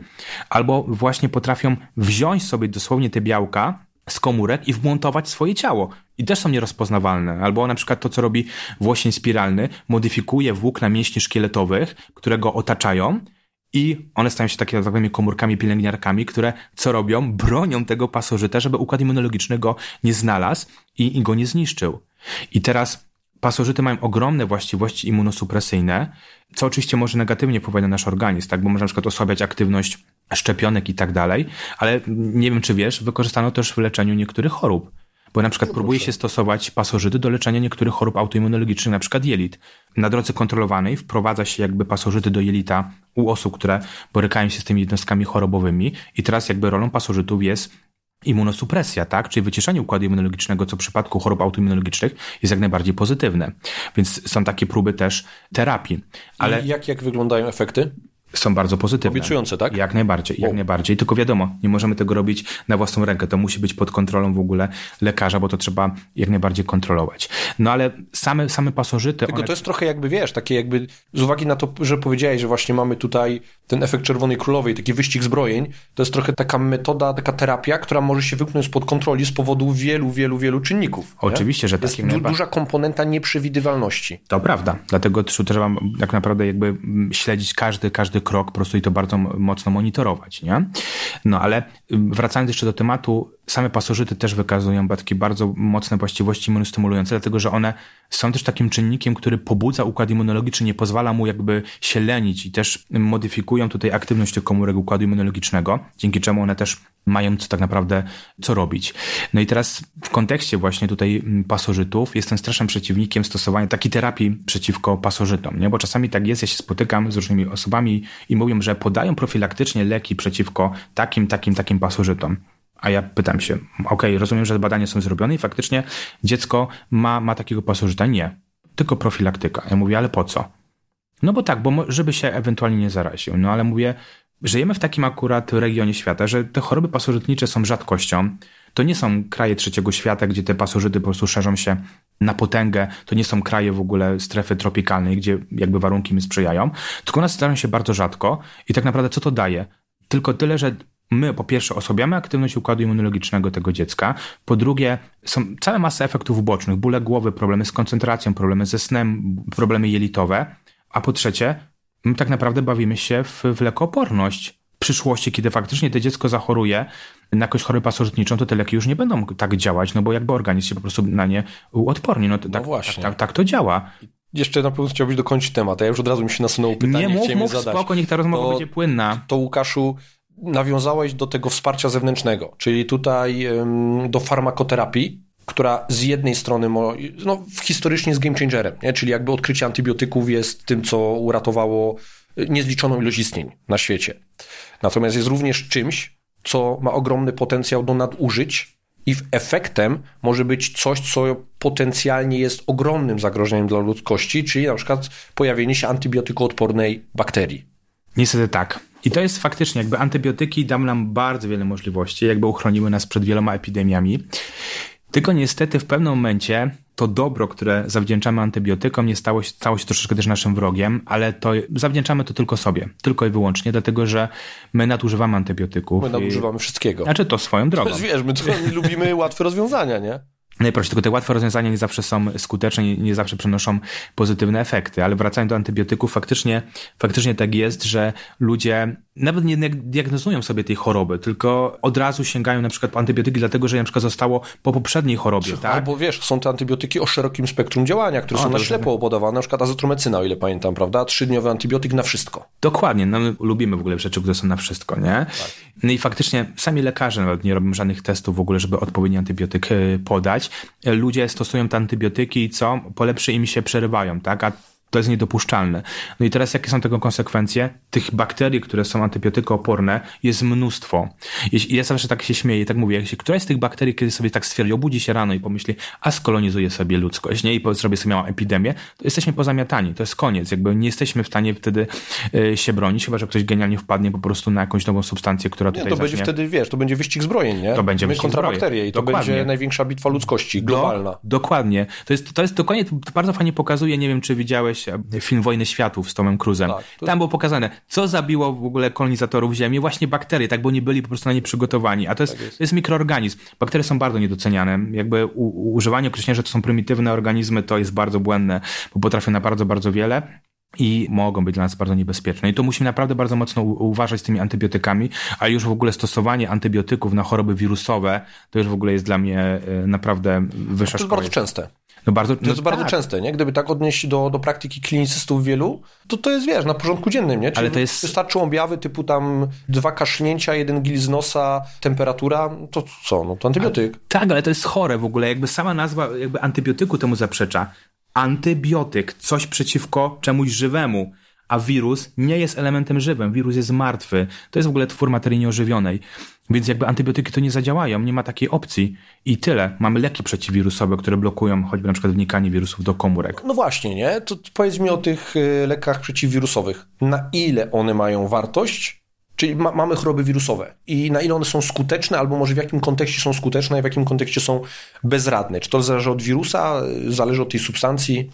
Albo właśnie potrafią wziąć sobie dosłownie te białka z komórek i wmontować swoje ciało. I też są nierozpoznawalne. Albo na przykład to, co robi włosień spiralny, modyfikuje włókna mięśni szkieletowych, które go otaczają i one stają się takimi tak komórkami pielęgniarkami, które co robią? Bronią tego pasożyta, żeby układ immunologiczny go nie znalazł i, i go nie zniszczył. I teraz Pasożyty mają ogromne właściwości immunosupresyjne, co oczywiście może negatywnie wpływać na nasz organizm, tak? bo może na przykład osłabiać aktywność szczepionek i tak dalej, ale nie wiem, czy wiesz, wykorzystano też w leczeniu niektórych chorób. Bo na przykład no próbuje się stosować pasożyty do leczenia niektórych chorób autoimmunologicznych, na przykład jelit. Na drodze kontrolowanej wprowadza się jakby pasożyty do jelita u osób, które borykają się z tymi jednostkami chorobowymi i teraz jakby rolą pasożytów jest immunosupresja, tak? Czyli wyciszenie układu immunologicznego, co w przypadku chorób autoimmunologicznych jest jak najbardziej pozytywne. Więc są takie próby też terapii. Ale... I jak, jak wyglądają efekty? Są bardzo pozytywne. Obiecujące, tak? Jak najbardziej, jak najbardziej. Tylko wiadomo, nie możemy tego robić na własną rękę. To musi być pod kontrolą w ogóle lekarza, bo to trzeba jak najbardziej kontrolować. No ale same, same pasożyty... Tylko one... to jest trochę jakby, wiesz, takie jakby z uwagi na to, że powiedziałeś, że właśnie mamy tutaj ten efekt Czerwonej Królowej, taki wyścig zbrojeń, to jest trochę taka metoda, taka terapia, która może się wyknąć spod kontroli z powodu wielu, wielu, wielu czynników. Oczywiście, nie? że tak. Jest du duża komponenta nieprzewidywalności. To prawda, dlatego trzeba tak naprawdę jakby śledzić każdy, każdy krok po prostu i to bardzo mocno monitorować, nie? No ale wracając jeszcze do tematu, same pasożyty też wykazują takie bardzo mocne właściwości immunostymulujące, dlatego że one są też takim czynnikiem, który pobudza układ immunologiczny, nie pozwala mu jakby się lenić i też modyfikują tutaj aktywność tych komórek układu immunologicznego, dzięki czemu one też mają co tak naprawdę co robić. No i teraz w kontekście właśnie tutaj pasożytów jestem strasznym przeciwnikiem stosowania takiej terapii przeciwko pasożytom, nie? Bo czasami tak jest, ja się spotykam z różnymi osobami i mówią, że podają profilaktycznie leki przeciwko takim, takim, takim pasożytom. A ja pytam się, ok, rozumiem, że badania są zrobione i faktycznie dziecko ma, ma takiego pasożyta? Nie, tylko profilaktyka. Ja mówię, ale po co? No bo tak, bo żeby się ewentualnie nie zaraził. No ale mówię, żyjemy w takim akurat regionie świata, że te choroby pasożytnicze są rzadkością. To nie są kraje trzeciego świata, gdzie te pasożyty po prostu szerzą się na potęgę. To nie są kraje w ogóle strefy tropikalnej, gdzie jakby warunki mi sprzyjają. Tylko one zdarzają się bardzo rzadko i tak naprawdę co to daje? Tylko tyle, że my po pierwsze osłabiamy aktywność układu immunologicznego tego dziecka, po drugie są cała masa efektów ubocznych, bóle głowy, problemy z koncentracją, problemy ze snem, problemy jelitowe, a po trzecie my tak naprawdę bawimy się w, w lekooporność. W przyszłości, kiedy faktycznie to dziecko zachoruje na jakąś chorobę pasożytniczą, to te leki już nie będą tak działać, no bo jakby organizm się po prostu na nie uodporni. No, no tak, właśnie. Tak, tak, tak to działa jeszcze na pewno chciałbyś dokończyć temat, a ja już od razu mi się nasunęło pytanie, nie, mów, mów, zadać. spoko, niech ta rozmowa to, będzie płynna. To Łukaszu, nawiązałeś do tego wsparcia zewnętrznego, czyli tutaj do farmakoterapii, która z jednej strony no, historycznie jest game changerem, nie? czyli jakby odkrycie antybiotyków jest tym, co uratowało y, niezliczoną ilość istnień na świecie. Natomiast jest również czymś, co ma ogromny potencjał do nadużyć i efektem może być coś, co potencjalnie jest ogromnym zagrożeniem dla ludzkości, czyli na przykład pojawienie się antybiotykoodpornej bakterii. Niestety tak. I to jest faktycznie, jakby antybiotyki dają nam bardzo wiele możliwości, jakby uchroniły nas przed wieloma epidemiami. Tylko niestety w pewnym momencie to dobro, które zawdzięczamy antybiotykom, nie stało się, stało się troszeczkę też naszym wrogiem, ale to zawdzięczamy to tylko sobie, tylko i wyłącznie, dlatego że my nadużywamy antybiotyków. My nadużywamy i... wszystkiego. Znaczy to swoją drogą. To jest, wiesz, my to lubimy łatwe rozwiązania, nie? Najprościej, tylko te łatwe rozwiązania nie zawsze są skuteczne, nie, nie, zawsze przynoszą pozytywne efekty, ale wracając do antybiotyków, faktycznie, faktycznie tak jest, że ludzie nawet nie diagnozują sobie tej choroby, tylko od razu sięgają na przykład po antybiotyki, dlatego że na przykład zostało po poprzedniej chorobie, tak? Albo wiesz, są te antybiotyki o szerokim spektrum działania, które o, są na ślepo podawane, na przykład azytromecyna, o ile pamiętam, prawda? Trzydniowy antybiotyk na wszystko. Dokładnie, no my lubimy w ogóle rzeczy, które są na wszystko, nie? Tak. No i faktycznie sami lekarze nawet nie robią żadnych testów w ogóle, żeby odpowiedni antybiotyk e, podać. Ludzie stosują te antybiotyki i co? Po im się przerywają, tak? A to jest niedopuszczalne. No i teraz jakie są tego konsekwencje? Tych bakterii, które są antybiotykooporne jest mnóstwo. I ja zawsze tak się śmieję, tak mówię, jeśli któraś z tych bakterii kiedy sobie tak stwierdzi, obudzi się rano i pomyśli, a skolonizuje sobie ludzkość, nie? I zrobię sobie małą epidemię, to jesteśmy pozamiatani. To jest koniec. Jakby nie jesteśmy w stanie wtedy y, się bronić, chyba, że ktoś genialnie wpadnie po prostu na jakąś nową substancję, która tutaj nie, to będzie wtedy, wiesz, to będzie wyścig zbrojeń, nie? To będzie My kontra bakterie i to dokładnie. będzie największa bitwa ludzkości, globalna. Do, dokładnie. To jest, to jest dokładnie, to bardzo fajnie pokazuje, nie wiem, czy widziałeś film Wojny Światów z Tomem Cruzem. Tak, jest... Tam było pokazane, co zabiło w ogóle kolonizatorów Ziemi, właśnie bakterie, tak, bo nie byli po prostu na nie przygotowani. A to jest, tak jest. To jest mikroorganizm. Bakterie są bardzo niedoceniane. Jakby u, używanie określenia, że to są prymitywne organizmy, to jest bardzo błędne, bo potrafią na bardzo, bardzo wiele i mogą być dla nas bardzo niebezpieczne. I to musimy naprawdę bardzo mocno uważać z tymi antybiotykami, a już w ogóle stosowanie antybiotyków na choroby wirusowe, to już w ogóle jest dla mnie e, naprawdę wyższa To jest bardzo częste. No bardzo, to jest no bardzo tak. częste, nie? Gdyby tak odnieść do, do praktyki klinicystów wielu, to to jest, wiesz, na porządku dziennym, nie? Czyli Ale to jest... wystarczą objawy typu tam dwa kasznięcia, jeden gil z nosa, temperatura, to co? No to antybiotyk. Tak, ale to jest chore w ogóle, jakby sama nazwa jakby antybiotyku temu zaprzecza. Antybiotyk, coś przeciwko czemuś żywemu a wirus nie jest elementem żywym, wirus jest martwy. To jest w ogóle twór materii nieożywionej. Więc jakby antybiotyki to nie zadziałają, nie ma takiej opcji i tyle. Mamy leki przeciwwirusowe, które blokują choćby na przykład wnikanie wirusów do komórek. No właśnie, nie? To powiedz mi o tych y, lekach przeciwwirusowych. Na ile one mają wartość Czyli ma, mamy choroby wirusowe i na ile one są skuteczne, albo może w jakim kontekście są skuteczne, a w jakim kontekście są bezradne. Czy to zależy od wirusa, zależy od tej substancji?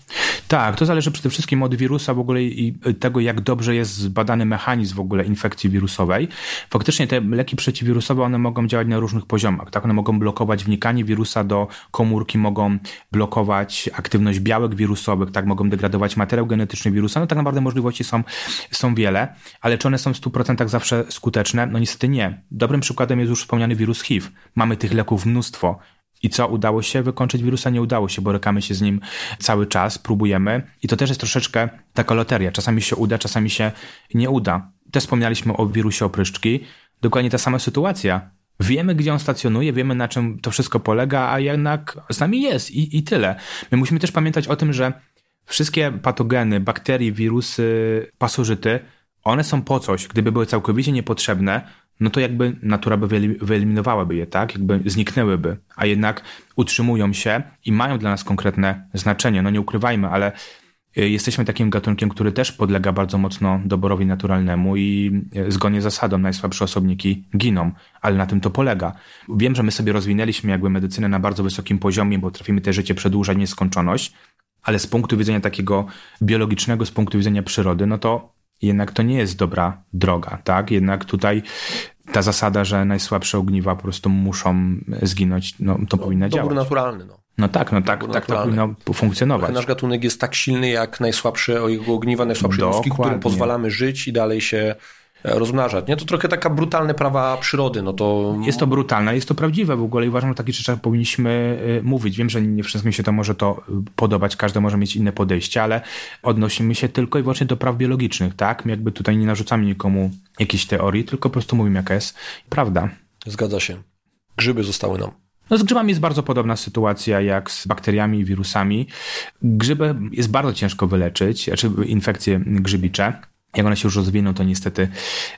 Tak, to zależy przede wszystkim od wirusa w ogóle i tego, jak dobrze jest zbadany mechanizm w ogóle infekcji wirusowej. Faktycznie te leki przeciwwirusowe, one mogą działać na różnych poziomach. Tak? One mogą blokować wnikanie wirusa do komórki, mogą blokować aktywność białek wirusowych, tak? mogą degradować materiał genetyczny wirusa. No tak naprawdę możliwości są, są wiele, ale czy one są w 100% zawsze zawsze skuteczne? No niestety nie. Dobrym przykładem jest już wspomniany wirus HIV. Mamy tych leków mnóstwo. I co, udało się wykończyć wirusa? Nie udało się, borykamy się z nim cały czas, próbujemy. I to też jest troszeczkę taka loteria. Czasami się uda, czasami się nie uda. Też wspomnialiśmy o wirusie opryszczki. Dokładnie ta sama sytuacja. Wiemy, gdzie on stacjonuje, wiemy, na czym to wszystko polega, a jednak z nami jest i, i tyle. My musimy też pamiętać o tym, że wszystkie patogeny, bakterie, wirusy, pasożyty one są po coś. Gdyby były całkowicie niepotrzebne, no to jakby natura by wyeliminowałaby je, tak? Jakby zniknęłyby, a jednak utrzymują się i mają dla nas konkretne znaczenie. No nie ukrywajmy, ale y, jesteśmy takim gatunkiem, który też podlega bardzo mocno doborowi naturalnemu i y, zgodnie z zasadą najsłabsze osobniki giną, ale na tym to polega. Wiem, że my sobie rozwinęliśmy jakby medycynę na bardzo wysokim poziomie, bo trafimy te życie przedłużać nieskończoność, ale z punktu widzenia takiego biologicznego, z punktu widzenia przyrody, no to jednak to nie jest dobra droga, tak? Jednak tutaj ta zasada, że najsłabsze ogniwa po prostu muszą zginąć, no to no, powinna działać. Dobór naturalny, no. No tak, no tak, tak to powinno funkcjonować. Nasz gatunek jest tak silny jak najsłabsze jego ogniwa, najsłabsze jednostki, którym pozwalamy żyć i dalej się rozmnażać. Nie? To trochę taka brutalne prawa przyrody. No to... Jest to brutalne, jest to prawdziwe w ogóle i uważam, że takie rzeczy powinniśmy y, mówić. Wiem, że nie wszystkim się to może to y, podobać, każdy może mieć inne podejście, ale odnosimy się tylko i wyłącznie do praw biologicznych, tak? My jakby tutaj nie narzucamy nikomu jakiejś teorii, tylko po prostu mówimy, jaka jest prawda. Zgadza się. Grzyby zostały nam. No z grzybami jest bardzo podobna sytuacja jak z bakteriami i wirusami. Grzyby jest bardzo ciężko wyleczyć, znaczy infekcje grzybicze. Jak one się już rozwiną, to niestety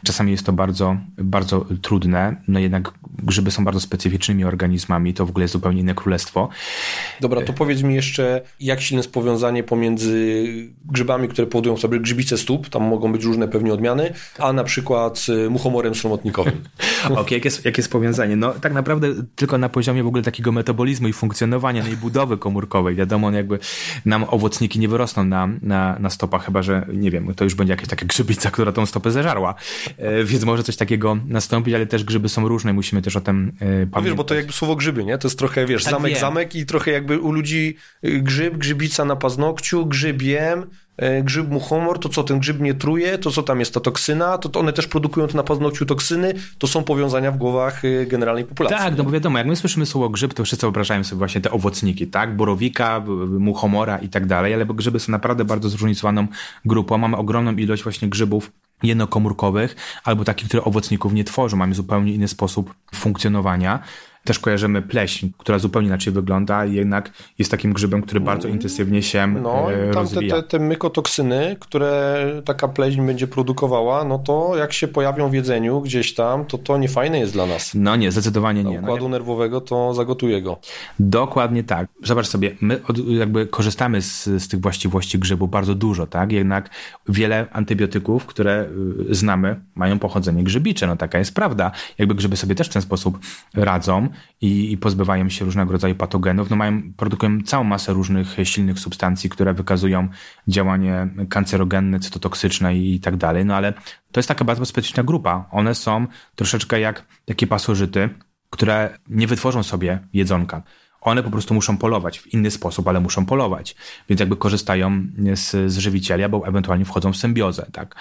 czasami jest to bardzo, bardzo trudne. No jednak grzyby są bardzo specyficznymi organizmami, to w ogóle jest zupełnie inne królestwo. Dobra, to powiedz mi jeszcze, jak silne jest powiązanie pomiędzy grzybami, które powodują sobie grzybice stóp, tam mogą być różne pewnie odmiany, a na przykład muchomorem sromotnikowym. Okej, okay, jak, jest, jak jest powiązanie? No tak naprawdę tylko na poziomie w ogóle takiego metabolizmu i funkcjonowania, no i budowy komórkowej. Wiadomo, no jakby nam owocniki nie wyrosną na, na, na stopach, chyba że, nie wiem, to już będzie jakieś takie grzybica, która tą stopę zeżarła. E, więc może coś takiego nastąpić, ale też grzyby są różne, musimy też o tym pamiętać. No wiesz, bo to jakby słowo grzyby, nie? To jest trochę, wiesz, tak zamek, wiem. zamek i trochę jakby u ludzi y, grzyb, grzybica na paznokciu, grzybiem, e, grzyb muchomor, to co ten grzyb nie truje, to co tam jest ta toksyna, to, to one też produkują to na paznokciu toksyny, to są powiązania w głowach y, generalnej populacji. Tak, no bo wiadomo, jak my słyszymy słowo grzyb, to wszyscy wyobrażają sobie właśnie te owocniki, tak, borowika, muchomora i tak dalej, ale grzyby są naprawdę bardzo zróżnicowaną grupą, mamy ogromną ilość właśnie grzybów jednokomórkowych, albo takich, które owocników nie tworzą, mamy zupełnie inny sposób funkcjonowania. Też kojarzymy pleśń, która zupełnie inaczej wygląda i jednak jest takim grzybem, który bardzo intensywnie się no, e, tam rozwija. Te, te, te mykotoksyny, które taka pleśń będzie produkowała, no to jak się pojawią w jedzeniu gdzieś tam, to to niefajne jest dla nas. No nie, zdecydowanie dla nie. układu no, nerwowego to zagotuje go. Dokładnie tak. Zobacz sobie, my od, jakby korzystamy z, z tych właściwości grzybu bardzo dużo, tak? Jednak wiele antybiotyków, które y, znamy, mają pochodzenie grzybicze. No taka jest prawda. Jakby grzyby sobie też w ten sposób radzą i, i pozbywają się różnego rodzaju patogenów, no mają, produkują całą masę różnych silnych substancji, które wykazują działanie kancerogenne, cytotoksyczne i, i tak dalej, no ale to jest taka bardzo specyficzna grupa. One są troszeczkę jak takie pasożyty, które nie wytworzą sobie jedzonka. One po prostu muszą polować w inny sposób, ale muszą polować. Więc jakby korzystają z, z żywicieli, albo ewentualnie wchodzą w symbiozę, tak.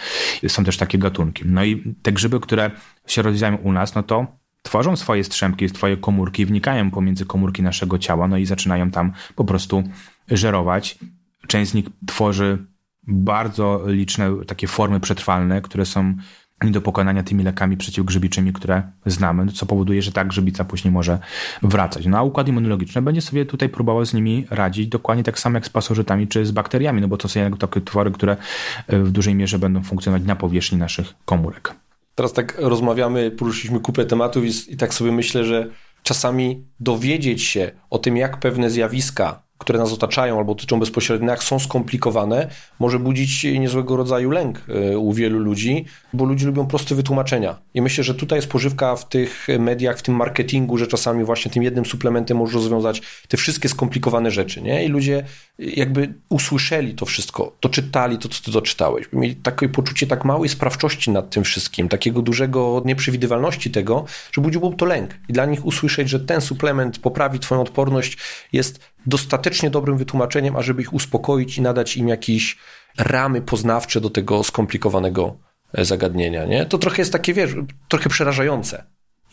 Są też takie gatunki. No i te grzyby, które się rozwijają u nas, no to tworzą swoje strzępki, swoje komórki, wnikają pomiędzy komórki naszego ciała, no i zaczynają tam po prostu żerować. Część z nich tworzy bardzo liczne takie formy przetrwalne, które są nie do pokonania tymi lekami przeciwgrzybiczymi, które znamy, co powoduje, że ta grzybica później może wracać. No a układ immunologiczny będzie sobie tutaj próbował z nimi radzić dokładnie tak samo jak z pasożytami czy z bakteriami, no bo to są takie twory, które w dużej mierze będą funkcjonować na powierzchni naszych komórek. Teraz tak rozmawiamy, poruszyliśmy kupę tematów i, i tak sobie myślę, że czasami dowiedzieć się o tym, jak pewne zjawiska które nas otaczają albo dotyczą bezpośrednio, jak są skomplikowane, może budzić niezłego rodzaju lęk e, u wielu ludzi, bo ludzie lubią proste wytłumaczenia. I myślę, że tutaj jest pożywka w tych mediach, w tym marketingu, że czasami właśnie tym jednym suplementem może rozwiązać te wszystkie skomplikowane rzeczy, nie? I ludzie jakby usłyszeli to wszystko, to czytali to, co ty doczytałeś. Mieli takie poczucie tak małej sprawczości nad tym wszystkim, takiego dużego nieprzewidywalności tego, że budziło to lęk. I dla nich usłyszeć, że ten suplement poprawi twoją odporność jest dostatecznie dobrym wytłumaczeniem, ażeby ich uspokoić i nadać im jakieś ramy poznawcze do tego skomplikowanego e, zagadnienia, nie? To trochę jest takie, wiesz, trochę przerażające.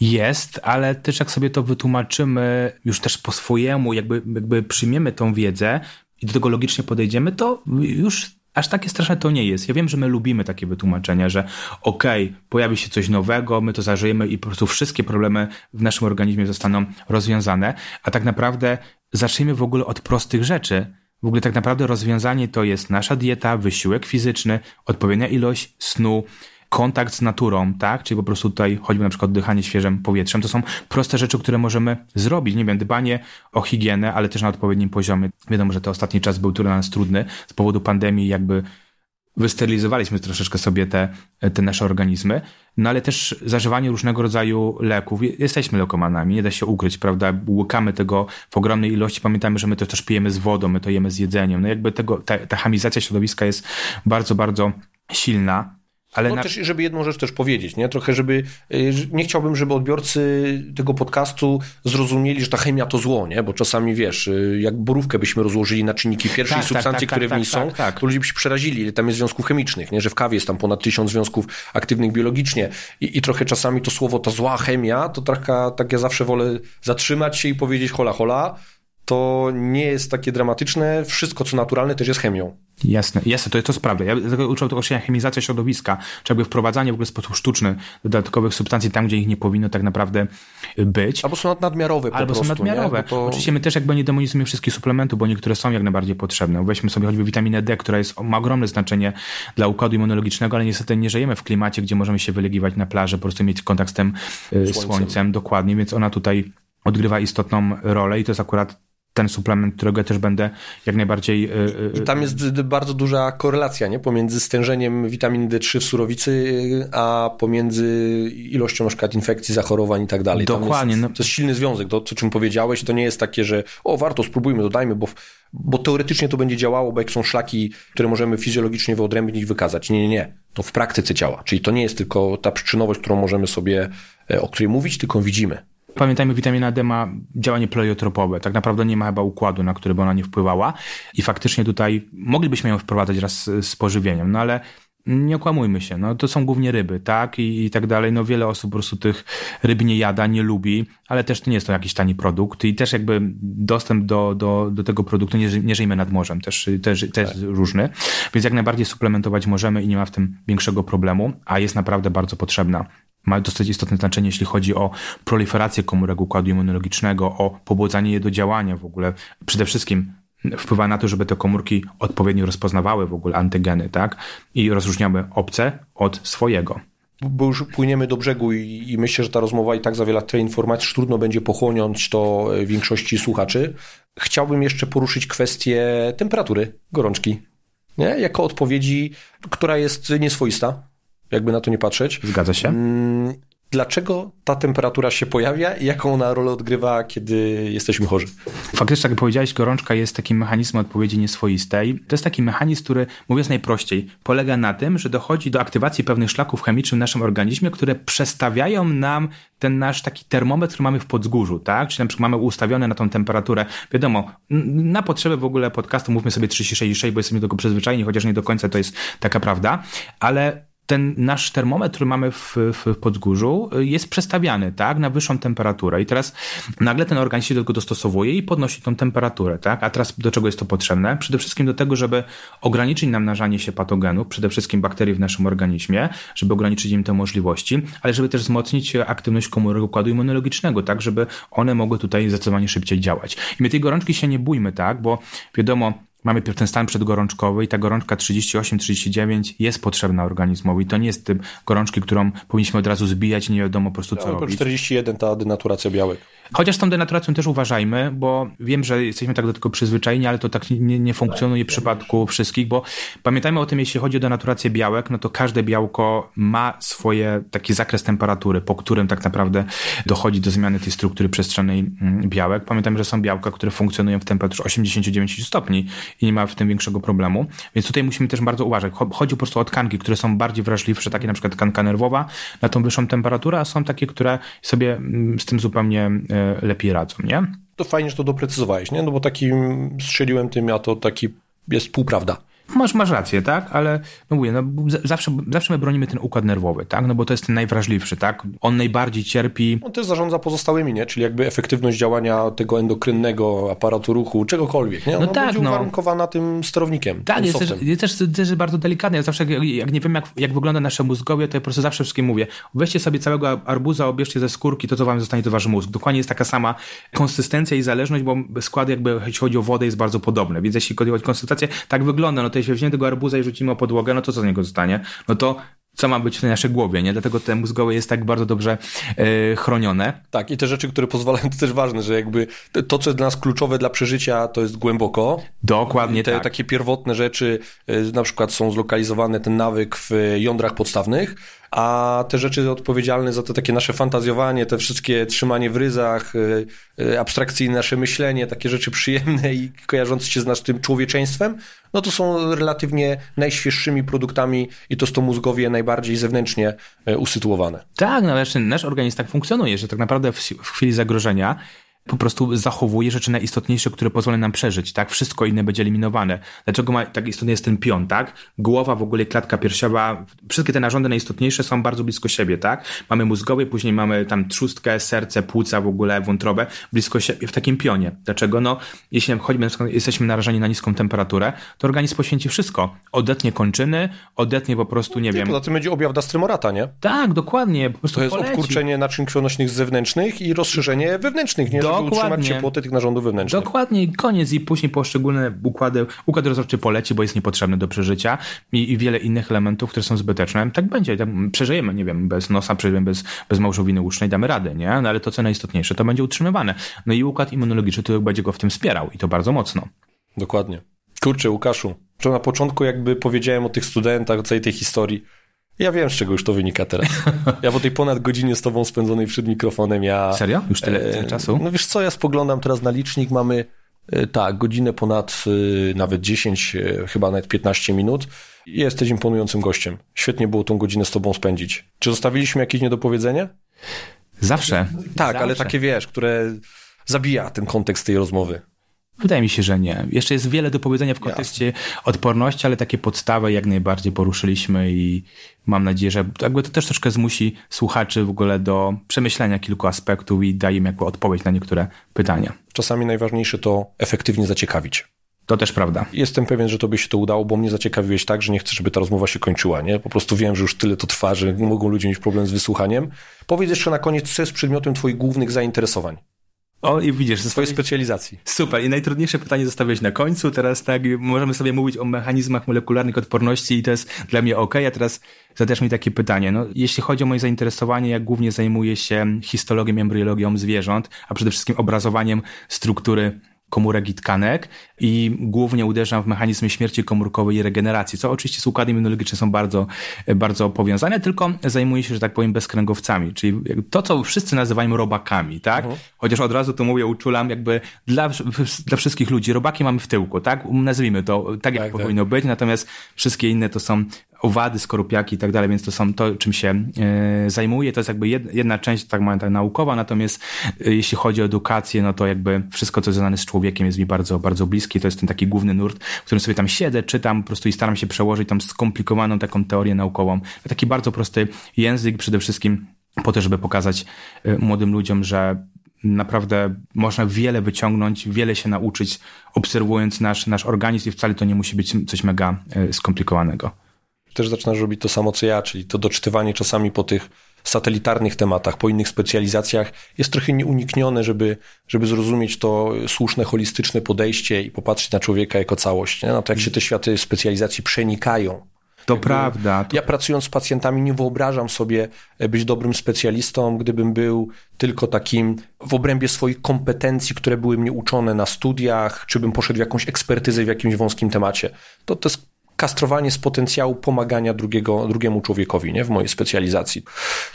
Jest, ale też jak sobie to wytłumaczymy już też po swojemu, jakby, jakby przyjmiemy tą wiedzę i do tego logicznie podejdziemy, to już aż takie straszne to nie jest. Ja wiem, że my lubimy takie wytłumaczenia, że okej, okay, pojawi się coś nowego, my to zażyjemy i po prostu wszystkie problemy w naszym organizmie zostaną rozwiązane, a tak naprawdę zacznijmy w ogóle od prostych rzeczy. W ogóle tak naprawdę rozwiązanie to jest nasza dieta, wysiłek fizyczny, odpowiednia ilość snu, kontakt z naturą, tak? Czyli po prostu tutaj choćby na przykład oddychanie świeżym powietrzem. To są proste rzeczy, które możemy zrobić. Nie wiem, dbanie o higienę, ale też na odpowiednim poziomie. Wiadomo, że ten ostatni czas był dla nas trudny z powodu pandemii, jakby wysterylizowaliśmy troszeczkę sobie te, te nasze organizmy, no ale też zażywanie różnego rodzaju leków. Jesteśmy lekomanami, nie da się ukryć, prawda? Łykamy tego w ogromnej ilości. Pamiętajmy, że my to też pijemy z wodą, my to jemy z jedzeniem. No jakby tego, ta, ta chemizacja środowiska jest bardzo, bardzo silna. Ale no na... też, żeby jedną rzecz też powiedzieć, nie? Trochę, żeby, y, nie chciałbym, żeby odbiorcy tego podcastu zrozumieli, że ta chemia to zło, nie? Bo czasami, wiesz, y, jak borówkę byśmy rozłożyli na czynniki pierwszej tak, tak substancji, tak, tak, które w niej tak, są, tak, to ludzie by się przerazili, ile tam jest związków chemicznych, nie? Że w kawie jest tam ponad tysiąc związków aktywnych biologicznie I, i trochę czasami to słowo, ta zła chemia, to trochę, tak ja zawsze wolę zatrzymać się i powiedzieć hola hola, to nie jest takie dramatyczne. Wszystko, co naturalne, też jest chemią. Jasne, jasne, to jest, to jest prawda. Ja uczę tego się chemizacja środowiska, czy jakby wprowadzanie w ogóle w sposób sztuczny dodatkowych substancji tam, gdzie ich nie powinno tak naprawdę być. Albo są nadmiarowe po Albo prostu, są nadmiarowe. To... Oczywiście my też jakby nie demonizujemy wszystkich suplementów, bo niektóre są jak najbardziej potrzebne. Weźmy sobie choćby witaminę D, która jest, ma ogromne znaczenie dla układu immunologicznego, ale niestety nie żyjemy w klimacie, gdzie możemy się wylegiwać na plaży, po prostu mieć kontakt z tym y, słońcem. słońcem, dokładnie, więc ona tutaj odgrywa istotną rolę i to jest akurat ten suplement, którego też będę jak najbardziej. Yy, I tam jest bardzo duża korelacja nie? pomiędzy stężeniem witaminy D3 w surowicy, a pomiędzy ilością na przykład infekcji, zachorowań i tak dalej. Dokładnie. Jest, no. to jest silny związek, to o czym powiedziałeś, to nie jest takie, że o warto, spróbujmy, dodajmy, bo, bo teoretycznie to będzie działało, bo jak są szlaki, które możemy fizjologicznie wyodrębnić, wykazać. Nie, nie, nie. To w praktyce działa. Czyli to nie jest tylko ta przyczynowość, którą możemy sobie, e, o której mówić, tylko widzimy. Pamiętajmy, witamina D ma działanie pleiotropowe. Tak naprawdę nie ma chyba układu, na który by ona nie wpływała. I faktycznie tutaj moglibyśmy ją wprowadzać raz z pożywieniem, no ale nie okłamujmy się, no to są głównie ryby, tak, I, i tak dalej, no wiele osób po prostu tych ryb nie jada, nie lubi, ale też to nie jest to jakiś tani produkt. I też jakby dostęp do, do, do tego produktu nie, nie żyjmy nad morzem, też, też, też tak. różny, więc jak najbardziej suplementować możemy i nie ma w tym większego problemu, a jest naprawdę bardzo potrzebna ma dosyć istotne znaczenie, jeśli chodzi o proliferację komórek układu immunologicznego, o pobudzanie je do działania w ogóle. Przede wszystkim wpływa na to, żeby te komórki odpowiednio rozpoznawały w ogóle antygeny, tak? I rozróżniały obce od swojego. Bo już płyniemy do brzegu i, i myślę, że ta rozmowa i tak zawiera tyle informacji, że trudno będzie pochłonąć to większości słuchaczy. Chciałbym jeszcze poruszyć kwestię temperatury, gorączki. Nie? Jako odpowiedzi, która jest nieswoista jakby na to nie patrzeć. Zgadza się. Mm, dlaczego ta temperatura się pojawia i jaką ona rolę odgrywa, kiedy jesteśmy chorzy? Faktycznie, tak jak powiedziałeś, gorączka jest takim mechanizmem odpowiedzi nieswoistej. To jest taki mechanizm, który, mówiąc najprościej, polega na tym, że dochodzi do aktywacji pewnych szlaków chemicznych w naszym organizmie, które przestawiają nam ten nasz taki termometr, który mamy w podzgórzu, tak? Czyli na przykład mamy ustawione na tą temperaturę. Wiadomo, na potrzeby w ogóle podcastu mówmy sobie 36,6, bo jesteśmy do tego przyzwyczajeni, chociaż nie do końca to jest taka prawda, ale ten nasz termometr, który mamy w, w Podzgórzu, jest przestawiany, tak, na wyższą temperaturę. I teraz nagle ten organizm się do tego dostosowuje i podnosi tą temperaturę, tak. A teraz do czego jest to potrzebne? Przede wszystkim do tego, żeby ograniczyć namnażanie się patogenów, przede wszystkim bakterii w naszym organizmie, żeby ograniczyć im te możliwości, ale żeby też wzmocnić aktywność komórek układu immunologicznego, tak, żeby one mogły tutaj zdecydowanie szybciej działać. I my tej gorączki się nie bójmy, tak, bo wiadomo, mamy ten stan przedgorączkowy i ta gorączka 38-39 jest potrzebna organizmowi. To nie jest typ gorączki, którą powinniśmy od razu zbijać i nie wiadomo po prostu co no, robić. 41 ta denaturacja białek. Chociaż tą denaturacją też uważajmy, bo wiem, że jesteśmy tak do tego przyzwyczajeni, ale to tak nie, nie funkcjonuje w przypadku wszystkich, bo pamiętajmy o tym, jeśli chodzi o denaturację białek, no to każde białko ma swoje taki zakres temperatury, po którym tak naprawdę dochodzi do zmiany tej struktury przestrzennej mm, białek. Pamiętajmy, że są białka, które funkcjonują w temperaturze 89 stopni i nie ma w tym większego problemu, więc tutaj musimy też bardzo uważać. Chodzi po prostu o tkanki, które są bardziej wrażliwsze, takie na przykład tkanka nerwowa na tą wyższą temperaturę, a są takie, które sobie mm, z tym zupełnie e, lepiej radzą, nie? To fajnie, że to doprecyzowałeś, nie? No bo takim strzeliłem tym, a to taki jest półprawda. Masz, masz rację, tak? Ale no mówię, no, zawsze, zawsze my bronimy ten układ nerwowy, tak? No bo to jest ten najwrażliwszy, tak? On najbardziej cierpi. On też zarządza pozostałymi, nie? Czyli jakby efektywność działania tego endokrynnego aparatu ruchu, czegokolwiek, nie? Ona no tak, będzie no. uwarunkowana tym sterownikiem. Tak, jest też, jest też, też bardzo delikatny. Ja zawsze, jak nie wiem, jak, jak wygląda nasze mózgowie, to ja po prostu zawsze wszystkim mówię, weźcie sobie całego arbuza, obierzcie ze skórki, to co wam zostanie, to wasz mózg. Dokładnie jest taka sama konsystencja i zależność, bo skład jakby, jeśli chodzi o wodę, jest bardzo podobny. Więc jeśli chodzi o konsystencję, tak wygląda. No to jeśli weźmiemy tego arbuza i rzucimy o podłogę, no to co z niego zostanie? No to co ma być w tej naszej głowie, nie? Dlatego te mózgowe jest tak bardzo dobrze yy, chronione. Tak, i te rzeczy, które pozwalają, to też ważne, że jakby to, co jest dla nas kluczowe dla przeżycia, to jest głęboko. Dokładnie te tak. takie pierwotne rzeczy, yy, na przykład są zlokalizowane, ten nawyk w jądrach podstawnych, a te rzeczy odpowiedzialne za to takie nasze fantazjowanie, te wszystkie trzymanie w ryzach, yy, abstrakcyjne nasze myślenie, takie rzeczy przyjemne i kojarzące się z naszym człowieczeństwem, no to są relatywnie najświeższymi produktami i to to mózgowie najbardziej zewnętrznie e, usytuowane. Tak, no nasz organizm tak funkcjonuje, że tak naprawdę w, w chwili zagrożenia po prostu zachowuje rzeczy najistotniejsze, które pozwolą nam przeżyć, tak? Wszystko inne będzie eliminowane. Dlaczego ma, tak istotny jest ten pion, tak? Głowa, w ogóle klatka piersiowa, wszystkie te narządy najistotniejsze są bardzo blisko siebie, tak? Mamy mózgowie, później mamy tam trzustkę, serce, płuca, w ogóle wątrobę, blisko siebie, w takim pionie. Dlaczego? No, jeśli choćby jesteśmy narażeni na niską temperaturę, to organizm poświęci wszystko. Odetnie kończyny, odetnie po prostu, nie, nie wiem... Poza tym będzie objaw Dastrymorata, nie? Tak, dokładnie. Po prostu to jest poleci. obkurczenie naczyń krwionośnych zewnętrznych i rozszerzenie wewnętrznych, nie? Dokładnie. utrzymać ciepłotę tych narządów wewnętrznych. Dokładnie i koniec. I później poszczególne układy, układ rozrodczy poleci, bo jest niepotrzebny do przeżycia i, i wiele innych elementów, które są zbyteczne. Tak będzie. Tak przeżyjemy, nie wiem, bez nosa, przeżyjemy bez, bez małżowiny usznej, damy radę, nie? No ale to, co najistotniejsze, to będzie utrzymywane. No i układ immunologiczny to będzie go w tym wspierał i to bardzo mocno. Dokładnie. Kurczę, Łukaszu, że na początku jakby powiedziałem o tych studentach, o całej tej historii, ja wiem, z czego już to wynika teraz. Ja po tej ponad godzinie z tobą spędzonej przed mikrofonem, ja... Serio? Już tyle, tyle czasu? No wiesz co, ja spoglądam teraz na licznik, mamy e, tak, godzinę ponad e, nawet 10, e, chyba nawet 15 minut. Jesteś imponującym gościem. Świetnie było tą godzinę z tobą spędzić. Czy zostawiliśmy jakieś niedopowiedzenia? Zawsze. Tak, Zawsze. ale takie wiesz, które zabija ten kontekst tej rozmowy. Wydaje mi się, że nie. Jeszcze jest wiele do powiedzenia w kontekście Jasne. odporności, ale takie podstawy jak najbardziej poruszyliśmy i mam nadzieję, że jakby to też troszkę zmusi słuchaczy w ogóle do przemyślenia kilku aspektów i da im jakby odpowiedź na niektóre pytania. Czasami najważniejsze to efektywnie zaciekawić. To też prawda. Jestem pewien, że to by się to udało, bo mnie zaciekawiłeś tak, że nie chcę, żeby ta rozmowa się kończyła, nie? Po prostu wiem, że już tyle to trwa, że mogą ludzie mieć problem z wysłuchaniem. Powiedz jeszcze na koniec, co jest przedmiotem twoich głównych zainteresowań. O, i widzisz, ze swojej specjalizacji. Super. I najtrudniejsze pytanie zostawiłeś na końcu. Teraz tak, możemy sobie mówić o mechanizmach molekularnych odporności i to jest dla mnie ok. A teraz zadasz mi takie pytanie. No, jeśli chodzi o moje zainteresowanie, ja głównie zajmuję się histologią, embryologią zwierząt, a przede wszystkim obrazowaniem struktury komórek i tkanek i głównie uderzam w mechanizmy śmierci komórkowej i regeneracji, co oczywiście z układem immunologicznym są bardzo, bardzo powiązane, tylko zajmuję się, że tak powiem, bezkręgowcami, czyli to, co wszyscy nazywają robakami, tak? Uh-huh. Chociaż od razu to mówię, uczulam jakby dla, dla wszystkich ludzi, robaki mamy w tyłku, tak? Nazwijmy to tak, jak tak, powinno tak. być, natomiast wszystkie inne to są owady, skorupiaki i tak dalej, więc to są to, czym się e, zajmuję. To jest jakby jedna część, tak moja tak naukowa, natomiast e, jeśli chodzi o edukację, no to jakby wszystko, co związane z człowiekiem jest mi bardzo, bardzo bliskie. To jest ten taki główny nurt, w którym sobie tam siedzę, czytam po prostu i staram się przełożyć tam skomplikowaną taką teorię naukową. Taki bardzo prosty język przede wszystkim po to, żeby pokazać e, młodym ludziom, że naprawdę można wiele wyciągnąć, wiele się nauczyć, obserwując nasz, nasz organizm i wcale to nie musi być coś mega skomplikowanego. Też zaczynasz robić to samo co ja, czyli to doczytywanie czasami po tych satelitarnych tematach, po innych specjalizacjach jest trochę nieuniknione, żeby, żeby zrozumieć to słuszne, holistyczne podejście i popatrzeć na człowieka jako całość. Nie? Na to, jak się te światy specjalizacji przenikają. To Jakby prawda. To... Ja pracując z pacjentami nie wyobrażam sobie być dobrym specjalistą, gdybym był tylko takim w obrębie swoich kompetencji, które były mnie uczone na studiach, czy bym poszedł w jakąś ekspertyzę w jakimś wąskim temacie. To, to jest kastrowanie z potencjału pomagania drugiego, drugiemu człowiekowi, nie? W mojej specjalizacji.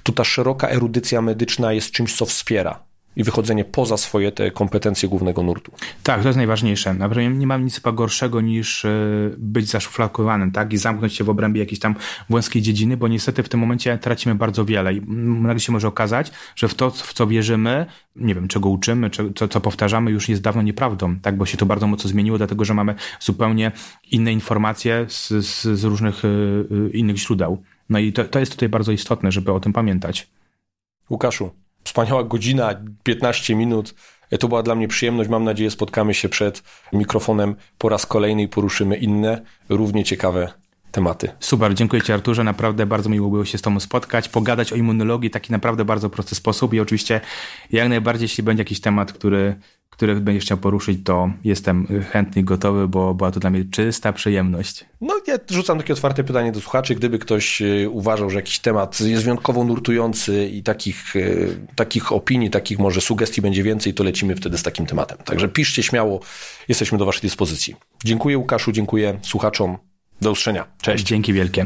Tu ta szeroka erudycja medyczna jest czymś, co wspiera i wychodzenie poza swoje te kompetencje głównego nurtu. Tak, to jest najważniejsze. Nie mam nic chyba gorszego niż e, być zaszufladkowanym, tak? I zamknąć się w obrębie jakiejś tam wąskiej dziedziny, bo niestety w tym momencie tracimy bardzo wiele i nagle się może okazać, że w to, w co wierzymy, nie wiem, czego uczymy, co, co powtarzamy, już jest dawno nieprawdą, tak? Bo się to bardzo mocno zmieniło, dlatego że mamy zupełnie inne informacje z, z, z różnych y, innych źródeł. No i to, to jest tutaj bardzo istotne, żeby o tym pamiętać. Łukaszu, wspaniała godzina, 15 minut. E, to była dla mnie przyjemność. Mam nadzieję, spotkamy się przed mikrofonem po raz kolejny i poruszymy inne, równie ciekawe tematy. Super, dziękuję Ci Arturze, naprawdę bardzo miło było się z Tobą spotkać, pogadać o immunologii w taki naprawdę bardzo prosty sposób i oczywiście jak najbardziej, jeśli będzie jakiś temat, który które będziesz chciał poruszyć, to jestem chętnie gotowy, bo była to dla mnie czysta przyjemność. No, ja rzucam takie otwarte pytanie do słuchaczy. Gdyby ktoś e, uważał, że jakiś temat jest wyjątkowo nurtujący i takich, e, takich opinii, takich może sugestii będzie więcej, to lecimy wtedy z takim tematem. Także piszcie śmiało, jesteśmy do Waszej dyspozycji. Dziękuję Łukaszu, dziękuję słuchaczom. Do usłyszenia. Cześć. Dzięki wielkie.